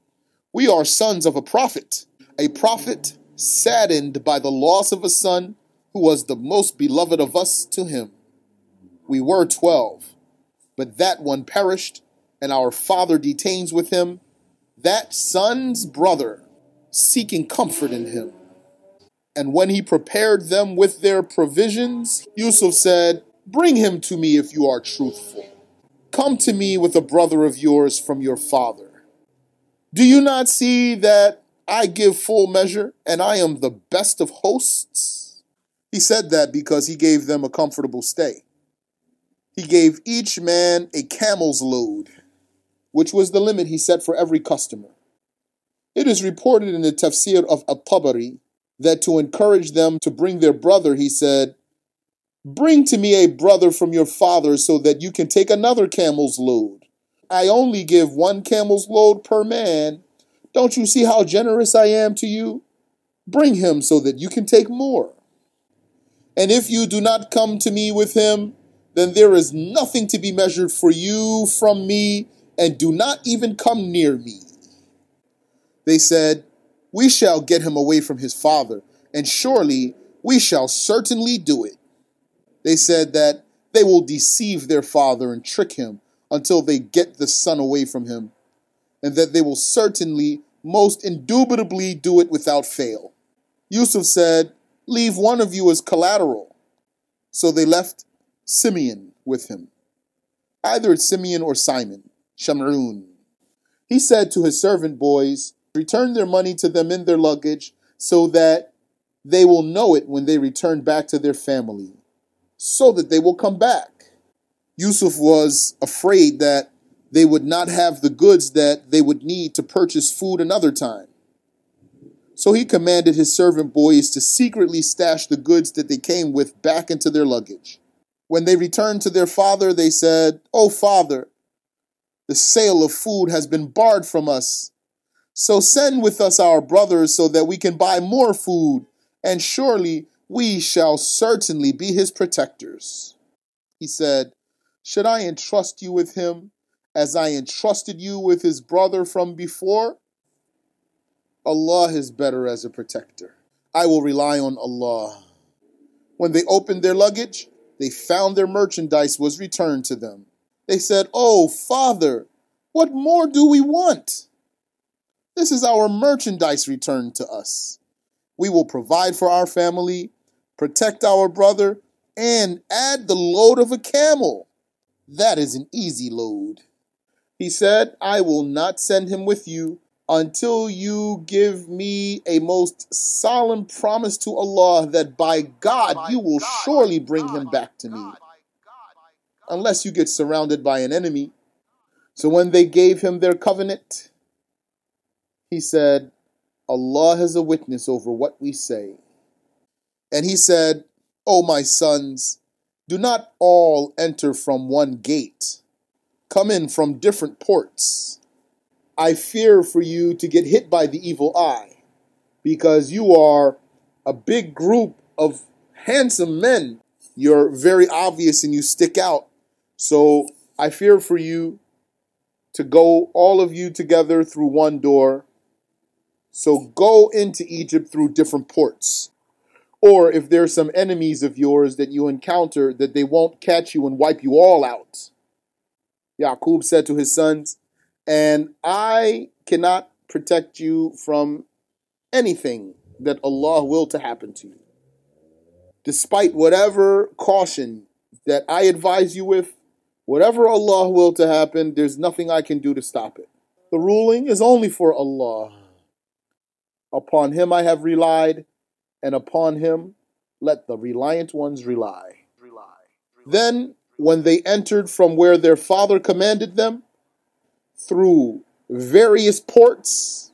We are sons of a prophet, a prophet saddened by the loss of a son who was the most beloved of us to him. We were twelve, but that one perished, and our father detains with him that son's brother, seeking comfort in him. And when he prepared them with their provisions, Yusuf said, Bring him to me if you are truthful. Come to me with a brother of yours from your father. Do you not see that I give full measure and I am the best of hosts? He said that because he gave them a comfortable stay. He gave each man a camel's load, which was the limit he set for every customer. It is reported in the tafsir of At-Tabari that to encourage them to bring their brother, he said, Bring to me a brother from your father so that you can take another camel's load. I only give one camel's load per man. Don't you see how generous I am to you? Bring him so that you can take more. And if you do not come to me with him, then there is nothing to be measured for you from me, and do not even come near me. They said, We shall get him away from his father, and surely we shall certainly do it. They said that they will deceive their father and trick him until they get the son away from him, and that they will certainly, most indubitably, do it without fail. Yusuf said, Leave one of you as collateral. So they left Simeon with him. Either it's Simeon or Simon, Shamrun. He said to his servant boys, Return their money to them in their luggage, so that they will know it when they return back to their family, so that they will come back. Yusuf was afraid that they would not have the goods that they would need to purchase food another time. So he commanded his servant boys to secretly stash the goods that they came with back into their luggage. When they returned to their father, they said, Oh, father, the sale of food has been barred from us. So send with us our brothers so that we can buy more food, and surely we shall certainly be his protectors. He said, Should I entrust you with him as I entrusted you with his brother from before? Allah is better as a protector. I will rely on Allah. When they opened their luggage, they found their merchandise was returned to them. They said, Oh, Father, what more do we want? This is our merchandise returned to us. We will provide for our family, protect our brother, and add the load of a camel. That is an easy load. He said, I will not send him with you until you give me a most solemn promise to Allah that by God you will surely bring him back to me, unless you get surrounded by an enemy. So when they gave him their covenant, he said, Allah has a witness over what we say. And he said, O my sons, do not all enter from one gate. Come in from different ports. I fear for you to get hit by the evil eye, because you are a big group of handsome men. You're very obvious and you stick out. So I fear for you to go, all of you together, through one door. So go into Egypt through different ports. Or if there's some enemies of yours that you encounter, that they won't catch you and wipe you all out. Yaqub said to his sons, and I cannot protect you from anything that Allah will to happen to you. Despite whatever caution that I advise you with, whatever Allah will to happen, there's nothing I can do to stop it. The ruling is only for Allah. Upon Him I have relied, and upon Him let the reliant ones rely. Then, when they entered from where their father commanded them, through various ports,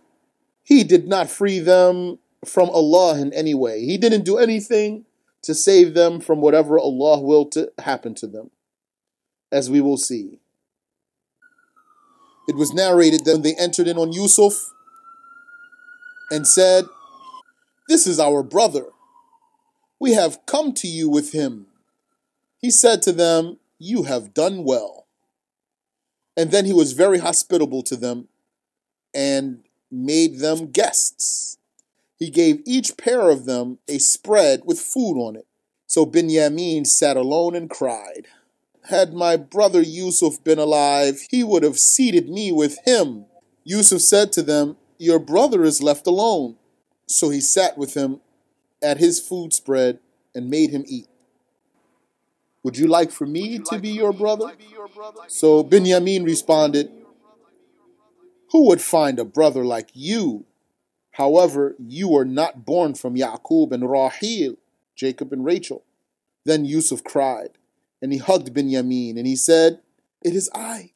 he did not free them from Allah in any way. He didn't do anything to save them from whatever Allah will to happen to them, as we will see. It was narrated that when they entered in on Yusuf and said, This is our brother. We have come to you with him. He said to them, You have done well. And then he was very hospitable to them and made them guests. He gave each pair of them a spread with food on it. So Binyamin sat alone and cried. had my brother Yusuf been alive, he would have seated me with him. Yusuf said to them, Your brother is left alone. So he sat with him at his food spread and made him eat. Would you like for me to be your brother? So Binyamin responded, Who would find a brother like you? However, you are not born from Yaqub and Rahil, Jacob and Rachel. Then Yusuf cried, and he hugged Binyamin, and he said, It is I.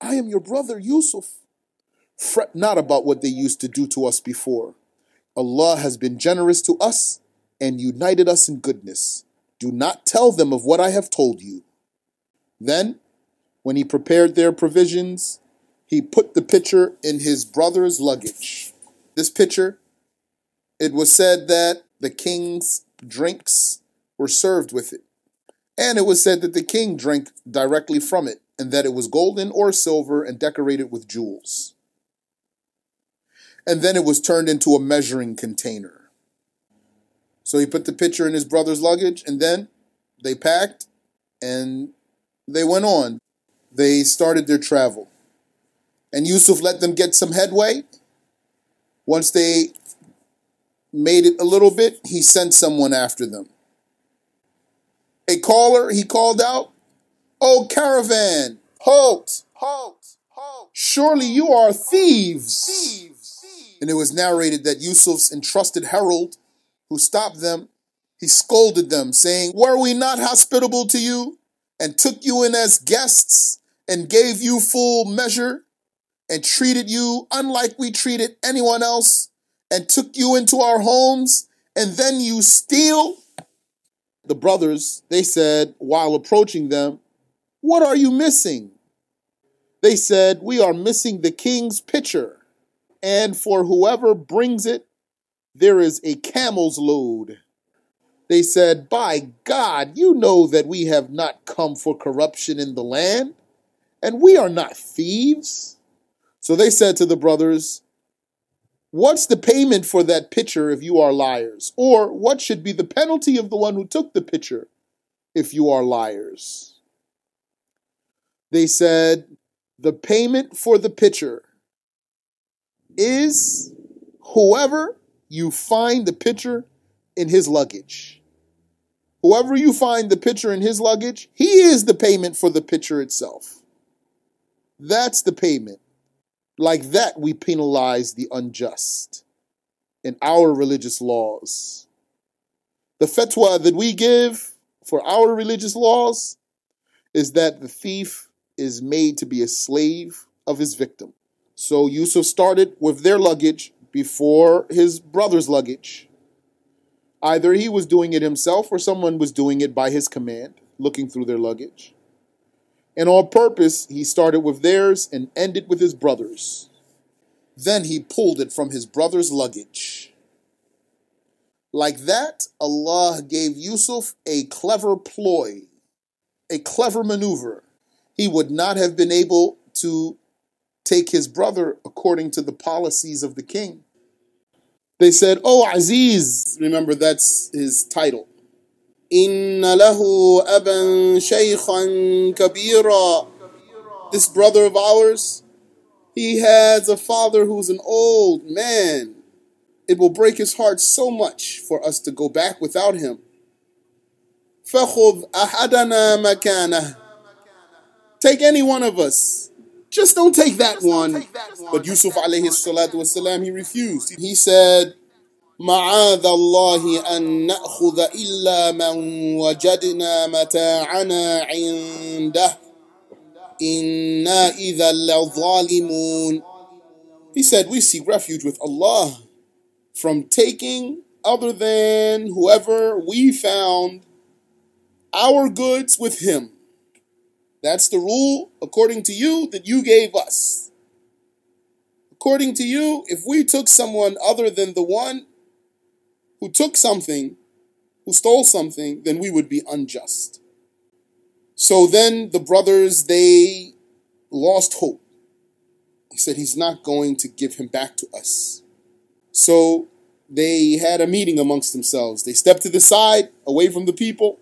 I am your brother Yusuf. Fret not about what they used to do to us before. Allah has been generous to us and united us in goodness. Do not tell them of what I have told you. Then, when he prepared their provisions, he put the pitcher in his brother's luggage. This pitcher, it was said that the king's drinks were served with it. And it was said that the king drank directly from it, and that it was golden or silver and decorated with jewels. And then it was turned into a measuring container. So he put the pitcher in his brother's luggage, and then they packed and they went on. They started their travel. And Yusuf let them get some headway. Once they made it a little bit, he sent someone after them. A caller, he called out, Oh, caravan, halt, halt, halt. Surely you are thieves. thieves. And it was narrated that Yusuf's entrusted herald who stopped them, he scolded them, saying, Were we not hospitable to you, and took you in as guests, and gave you full measure, and treated you unlike we treated anyone else, and took you into our homes, and then you steal? The brothers, they said, while approaching them, What are you missing? They said, We are missing the king's pitcher, and for whoever brings it, there is a camel's load. They said, By God, you know that we have not come for corruption in the land, and we are not thieves. So they said to the brothers, What's the payment for that pitcher if you are liars? Or what should be the penalty of the one who took the pitcher if you are liars? They said, The payment for the pitcher is whoever you find the pitcher in his luggage. Whoever you find the pitcher in his luggage, he is the payment for the pitcher itself. That's the payment. Like that, we penalize the unjust in our religious laws. The fatwa that we give for our religious laws is that the thief is made to be a slave of his victim. So Yusuf started with their luggage before his brother's luggage. Either he was doing it himself or someone was doing it by his command, looking through their luggage. And on purpose, he started with theirs and ended with his brother's. Then he pulled it from his brother's luggage. Like that, Allah gave Yusuf a clever ploy, a clever maneuver. He would not have been able to take his brother according to the policies of the king. They said, Oh, Aziz, remember that's his title. Inna lahu aban shaykhan kabira. This brother of ours, he has a father who's an old man. It will break his heart so much for us to go back without him. فَخُذْ أَحَدَنَا مَكَانَهُ Take any one of us. Just don't take that one. But Yusuf alayhi salatu wasalam, he refused. He said, معاذ الله أن نأخذ إلا من وجدنا متاعنا عنده إنا إذا لظالمون He said, we seek refuge with Allah from taking other than whoever we found our goods with him. That's the rule, according to you, that you gave us. According to you, if we took someone other than the one who took something, who stole something, then we would be unjust. So then the brothers, they lost hope. He said, He's not going to give him back to us. So they had a meeting amongst themselves. They stepped to the side, away from the people,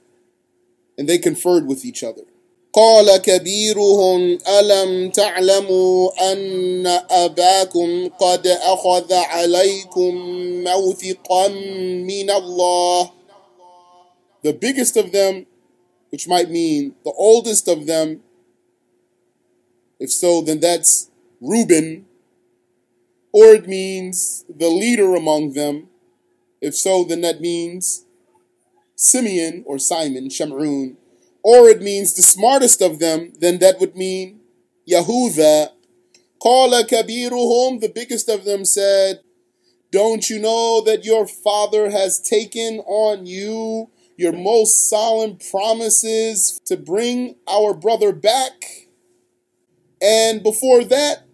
and they conferred with each other. قال كبيرهم ألم تعلموا أن أباكم قد أخذ عليكم موثقا من الله The biggest of them, which might mean the oldest of them, if so, then that's Reuben, or it means the leader among them. If so, then that means Simeon or Simon, Shamrun or it means the smartest of them, then that would mean Yahuda. Qala kabiruhum, the biggest of them said, Don't you know that your father has taken on you your most solemn promises to bring our brother back? And before that,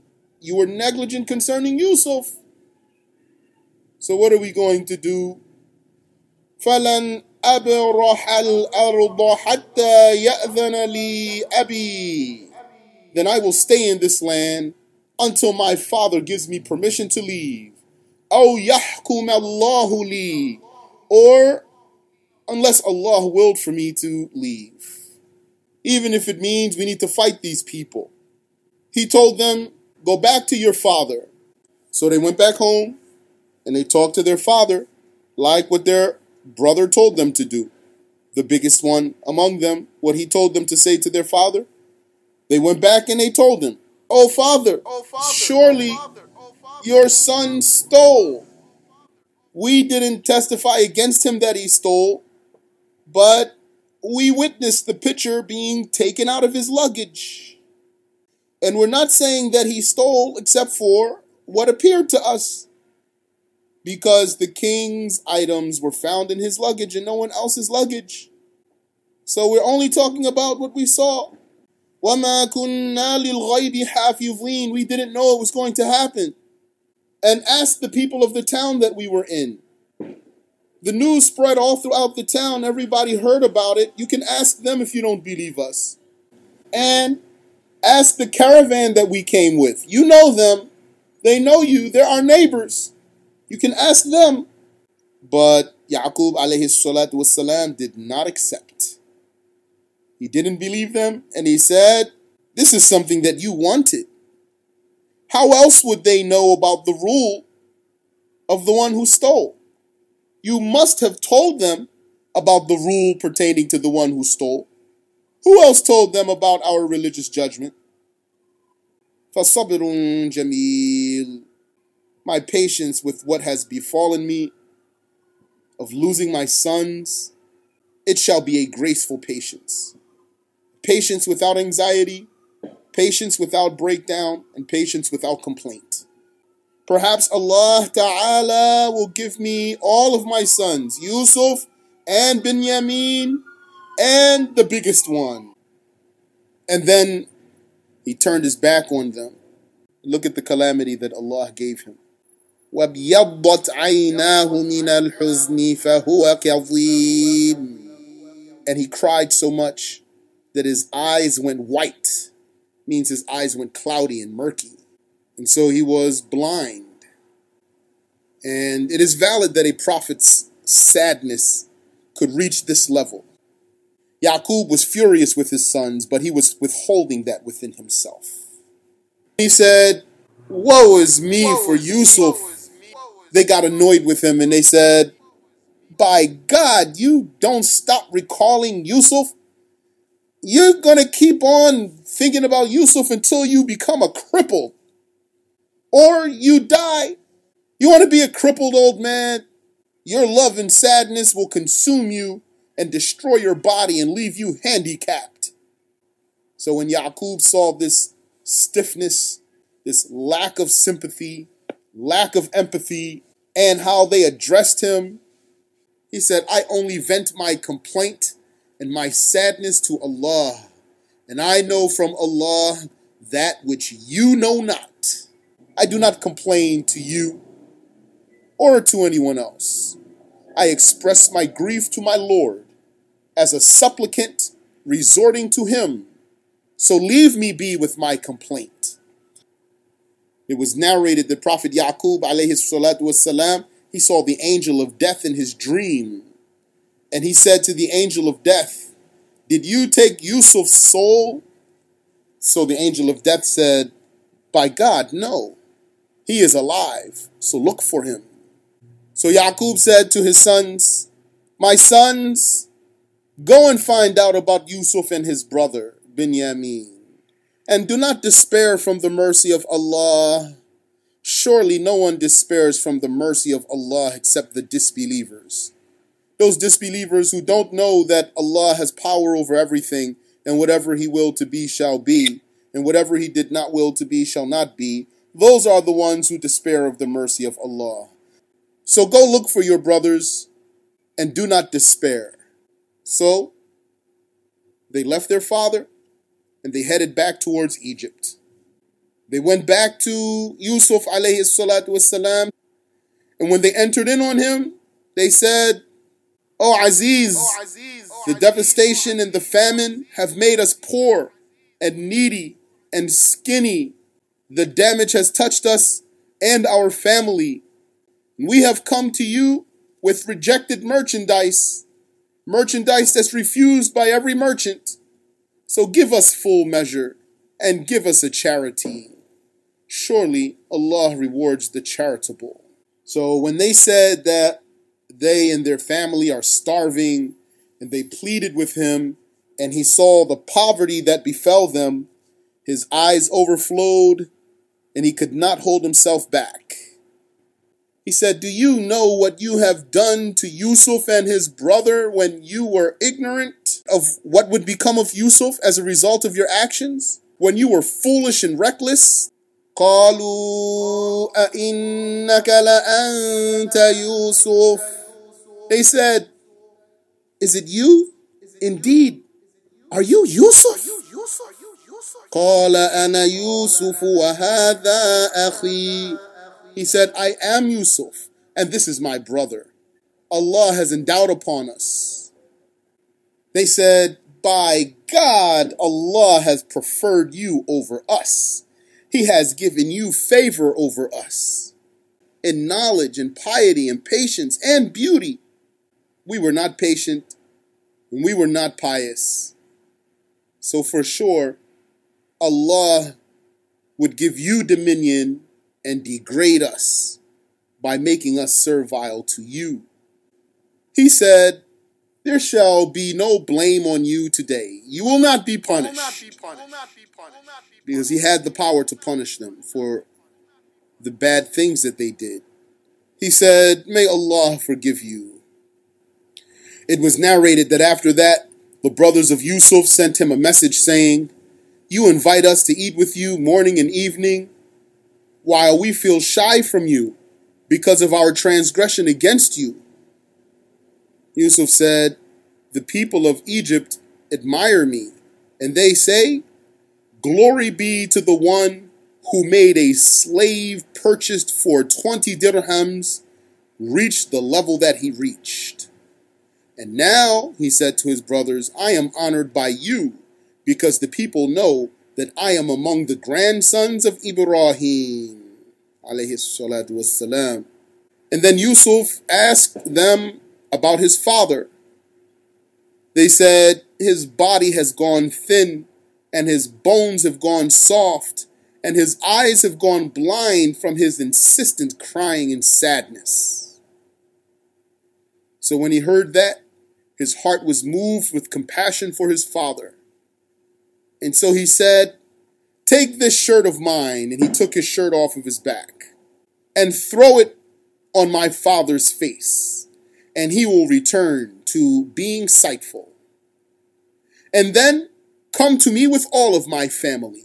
you were negligent concerning Yusuf. So what are we going to do? فَلَنْ أبرح الأرض حتى يأذن لي أبي. Then I will stay in this land until my father gives me permission to leave. أو يحكم الله لي. Or unless Allah willed for me to leave. Even if it means we need to fight these people. He told them, Go back to your father. So they went back home and they talked to their father like what their brother told them to do. The biggest one among them, what he told them to say to their father. They went back and they told him, Oh, father, Oh, Father, oh, surely oh, Father, oh, Father. Oh, your son oh, stole. We didn't testify against him that he stole, but we witnessed the picture being taken out of his luggage. And we're not saying that he stole except for what appeared to us Because the king's items were found in his luggage and no one else's luggage. So we're only talking about what we saw. وَمَا كُنَّا لِلْغَيْبِ حَافِظِينَ We didn't know it was going to happen. And ask the people of the town that we were in. The news spread all throughout the town. Everybody heard about it. You can ask them if you don't believe us. And ask the caravan that we came with. You know them. They know you. They're our neighbors. You can ask them. But Yaqub alayhi salatu wasalam did not accept. He didn't believe them and he said, This is something that you wanted. How else would they know about the rule of the one who stole? You must have told them about the rule pertaining to the one who stole. Who else told them about our religious judgment? فَصَبْرٌ جَمِيلٌ my patience with what has befallen me, of losing my sons, it shall be a graceful patience. Patience without anxiety, patience without breakdown, and patience without complaint. Perhaps Allah Ta'ala will give me all of my sons, Yusuf and Binyamin, and the biggest one. And then he turned his back on them. Look at the calamity that Allah gave him. وَابْيَضَّتْ عَيْنَاهُ مِنَ الْحُزْنِ فَهُوَ كَظِيمٌ And he cried so much that his eyes went white, means his eyes went cloudy and murky. And so he was blind. And it is valid that a prophet's sadness could reach this level. Yaqub was furious with his sons, but he was withholding that within himself. He said, Woe is me Woe for is me, Yusuf. they got annoyed with him and they said, By God, you don't stop recalling Yusuf. You're going to keep on thinking about Yusuf until you become a cripple or you die. You want to be a crippled old man? Your love and sadness will consume you and destroy your body and leave you handicapped. So when Yaqub saw this stiffness, this lack of sympathy, lack of empathy, and how they addressed him, he said, I only vent my complaint and my sadness to Allah, and I know from Allah that which you know not. I do not complain to you or to anyone else. I express my grief to my Lord as a supplicant resorting to him. So leave me be with my complaint. It was narrated that Prophet Yaqub alayhi salatu he saw the angel of death in his dream. And he said to the angel of death, Did you take Yusuf's soul? So the angel of death said, By God, no. He is alive, so look for him. So Yaqub said to his sons, My sons, go and find out about Yusuf and his brother, Binyamin. And do not despair from the mercy of Allah. Surely no one despairs from the mercy of Allah except the disbelievers. Those disbelievers who don't know that Allah has power over everything, and whatever He willed to be shall be, and whatever He did not will to be shall not be, those are the ones who despair of the mercy of Allah. So go look for your brothers and do not despair. So they left their father and they headed back towards Egypt. They went back to Yusuf alayhi salatu wasalam, and when they entered in on him, they said, Oh Aziz, Oh, Aziz, the devastation and the famine have made us poor and needy and skinny. The damage has touched us and our family. We have come to you with rejected merchandise, merchandise that's refused by every merchant. So give us full measure and give us a charity. Surely Allah rewards the charitable. So when they said that they and their family are starving, and they pleaded with him, and he saw the poverty that befell them, his eyes overflowed, and he could not hold himself back. He said, Do you know what you have done to Yusuf and his brother when you were ignorant of what would become of Yusuf as a result of your actions? When you were foolish and reckless? قالوا أئنك لأنت يوسف They said, Is it you? Indeed. Are you Yusuf? قال أنا يوسف وهذا أخي he said, I am Yusuf, and this is my brother. Allah has endowed upon us. They said, By God, Allah has preferred you over us. He has given you favor over us. In knowledge and piety and patience and beauty, we were not patient and we were not pious. So for sure, Allah would give you dominion and degrade us by making us servile to you. He said, There shall be no blame on you today. You will not be will not punished. be punished. Will not be punished. Because he had the power to punish them for the bad things that they did. He said, May Allah forgive you. It was narrated that after that, the brothers of Yusuf sent him a message saying, You invite us to eat with you morning and evening, while we feel shy from you because of our transgression against you. Yusuf said, The people of Egypt admire me, and they say, Glory be to the one who made a slave purchased for 20 dirhams reach the level that he reached. And now, he said to his brothers, I am honored by you because the people know that I am among the grandsons of Ibrahim. And then Yusuf asked them about his father. They said, His body has gone thin, and his bones have gone soft, and his eyes have gone blind from his insistent crying and sadness. So when he heard that, his heart was moved with compassion for his father. And so he said, Take this shirt of mine. And he took his shirt off of his back and throw it on my father's face, and he will return to being sightful. And then come to me with all of my family.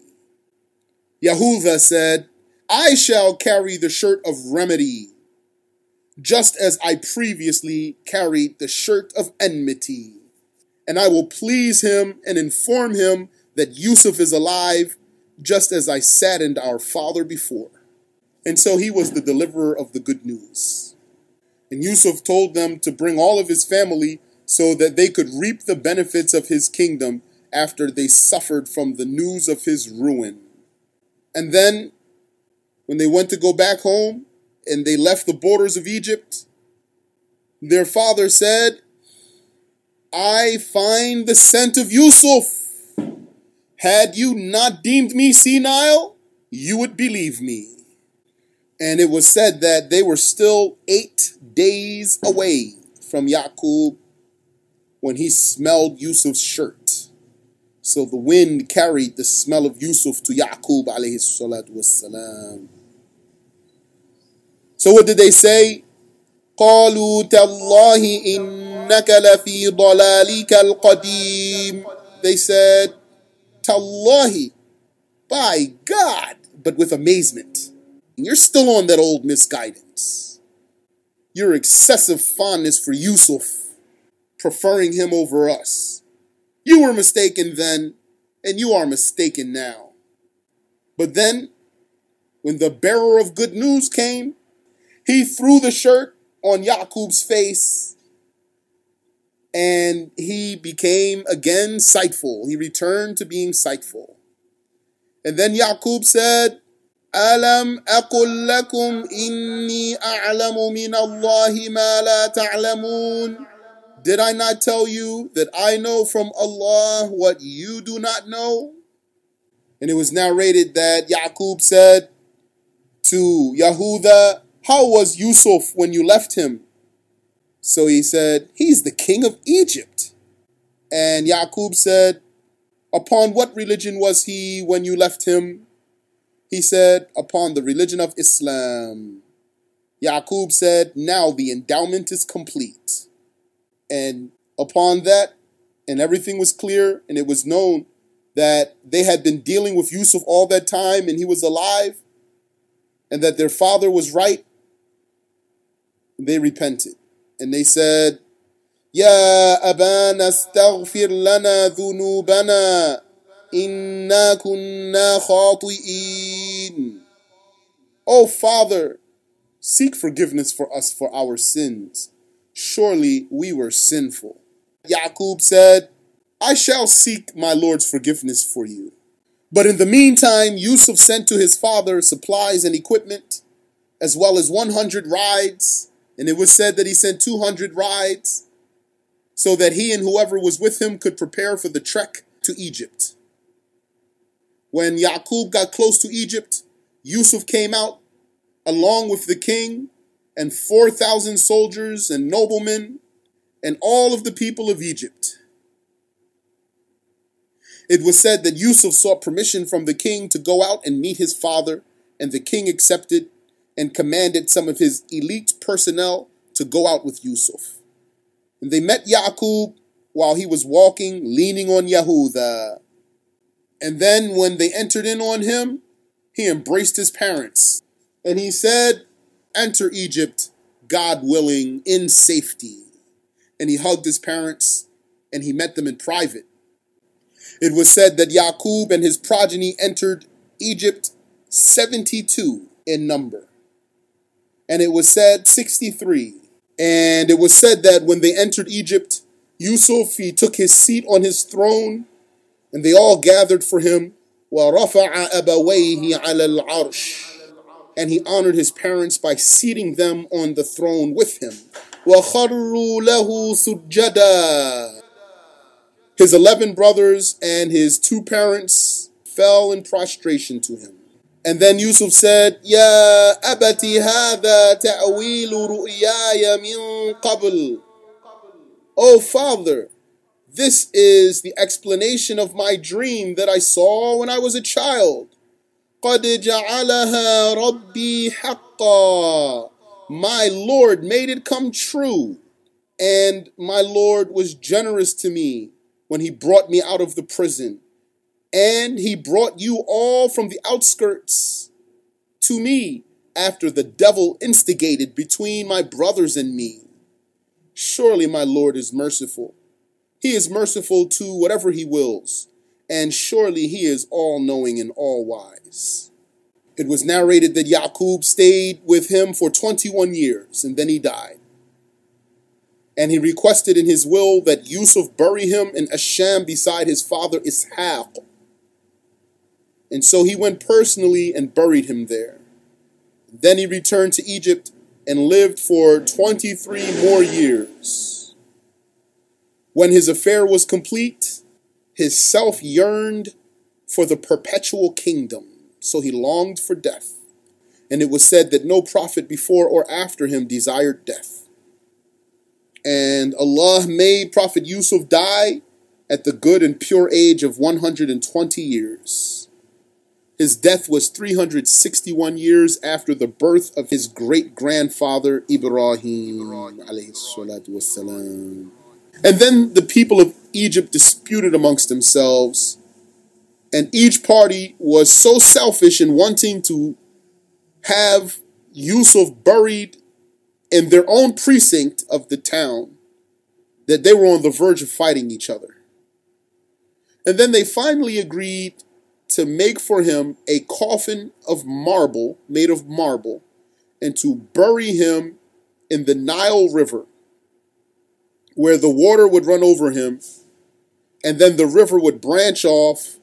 Yahuda said, I shall carry the shirt of remedy, just as I previously carried the shirt of enmity. And I will please him and inform him that Yusuf is alive, just as I saddened our father before. And so he was the deliverer of the good news. And Yusuf told them to bring all of his family so that they could reap the benefits of his kingdom after they suffered from the news of his ruin. And then, when they went to go back home and they left the borders of Egypt, their father said, I find the scent of Yusuf. Had you not deemed me senile, you would believe me. And it was said that they were still eight days away from Yaqub when he smelled Yusuf's shirt. So the wind carried the smell of Yusuf to Yaqub alayhi salatu wassalam. So what did they say? قالوا تالله إنك لفي ضلالك القديم They said, Tallahi, by God, but with amazement. You're still on that old misguidance. Your excessive fondness for Yusuf, preferring him over us. You were mistaken then, and you are mistaken now. But then, when the bearer of good news came, he threw the shirt on Yaqub's face and he became again sightful. He returned to being sightful. And then Yaqub said, Alam akulakum inni a'lamu min Allahi ma la ta'lamun. Did I not tell you that I know from Allah what you do not know? And it was narrated that Yaqub said to Yahuda, How was Yusuf when you left him? So he said, He's the king of Egypt. And Yaqub said, Upon what religion was he when you left him? He said, Upon the religion of Islam. Yaqub said, Now the endowment is complete. And upon that, and everything was clear, and it was known that they had been dealing with Yusuf all that time and he was alive, and that their father was right, they repented and they said, Ya abana astaghfir lana dhunubana inna kunna khati'in. O oh, Father, seek forgiveness for us for our sins. Surely we were sinful. Yaqub said, I shall seek my Lord's forgiveness for you. But in the meantime, Yusuf sent to his father supplies and equipment, as well as 100 rides and it was said that he sent 200 rides so that he and whoever was with him could prepare for the trek to Egypt. When Yaqub got close to Egypt, Yusuf came out along with the king and 4,000 soldiers and noblemen and all of the people of Egypt. It was said that Yusuf sought permission from the king to go out and meet his father, and the king accepted and commanded some of his elite personnel to go out with Yusuf. And they met Yaqub while he was walking, leaning on Yahuda. And then when they entered in on him, he embraced his parents. And he said, Enter Egypt, God willing, in safety. And he hugged his parents and he met them in private. It was said that Yaqub and his progeny entered Egypt 72 in number and it was said 63. And it was said that when they entered Egypt, Yusuf, he took his seat on his throne, and they all gathered for him. And he honored his parents by seating them on the throne with him. His eleven brothers and his two parents fell in prostration to him. And then Yusuf said, Ya abati hadha ta'wilu ru'yaya min qabl. Oh father, this is the explanation of my dream that I saw when I was a child. قد جعلها ربي حقا. My Lord made it come true. And my Lord was generous to me when he brought me out of the prison. And he brought you all from the outskirts to me after the devil instigated between my brothers and me. Surely my Lord is merciful. He is merciful to whatever he wills, and surely he is all knowing and all wise. It was narrated that Yaqub stayed with him for 21 years and then he died. And he requested in his will that Yusuf bury him in Asham beside his father Ishaq. And so he went personally and buried him there. Then he returned to Egypt and lived for 23 more years. When his affair was complete, his self yearned for the perpetual kingdom, so he longed for death. And it was said that no prophet before or after him desired death. And Allah made Prophet Yusuf die at the good and pure age of 120 years. His death was 361 years after the birth of his great grandfather Ibrahim. And then the people of Egypt disputed amongst themselves, and each party was so selfish in wanting to have Yusuf buried in their own precinct of the town that they were on the verge of fighting each other. And then they finally agreed to make for him a coffin of marble, made of marble, and to bury him in the Nile River, where the water would run over him, and then the river would branch off,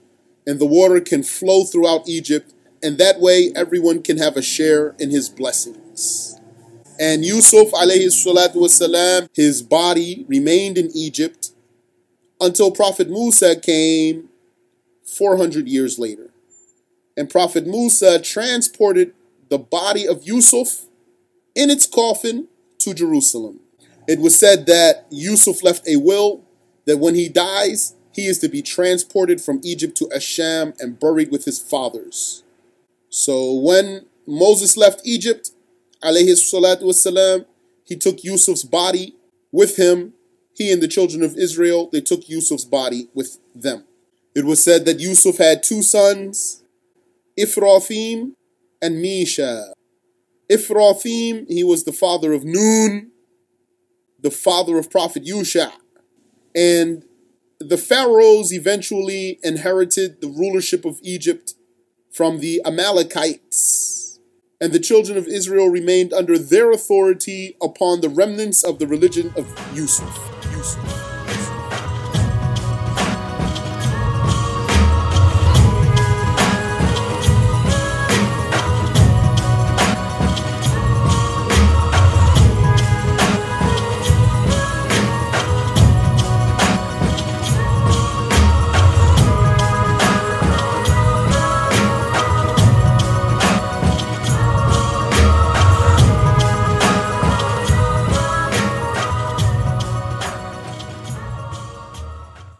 and the water can flow throughout Egypt, and that way everyone can have a share in his blessings. And Yusuf alayhi salatu wasalam, his body remained in Egypt until Prophet Musa came 400 years later. And Prophet Musa transported the body of Yusuf in its coffin to Jerusalem. It was said that Yusuf left a will that when he dies, he is to be transported from Egypt to Asham and buried with his fathers. So when Moses left Egypt, alayhi salatu wasalam, he took Yusuf's body with him. He and the children of Israel, they took Yusuf's body with them. It was said that Yusuf had two sons, Ifrathim and Misha. Ifrathim, he was the father of Nun, the father of Prophet Yusha. And the pharaohs eventually inherited the rulership of Egypt from the Amalekites. And the children of Israel remained under their authority upon the remnants of the religion of Yusuf. Yusuf.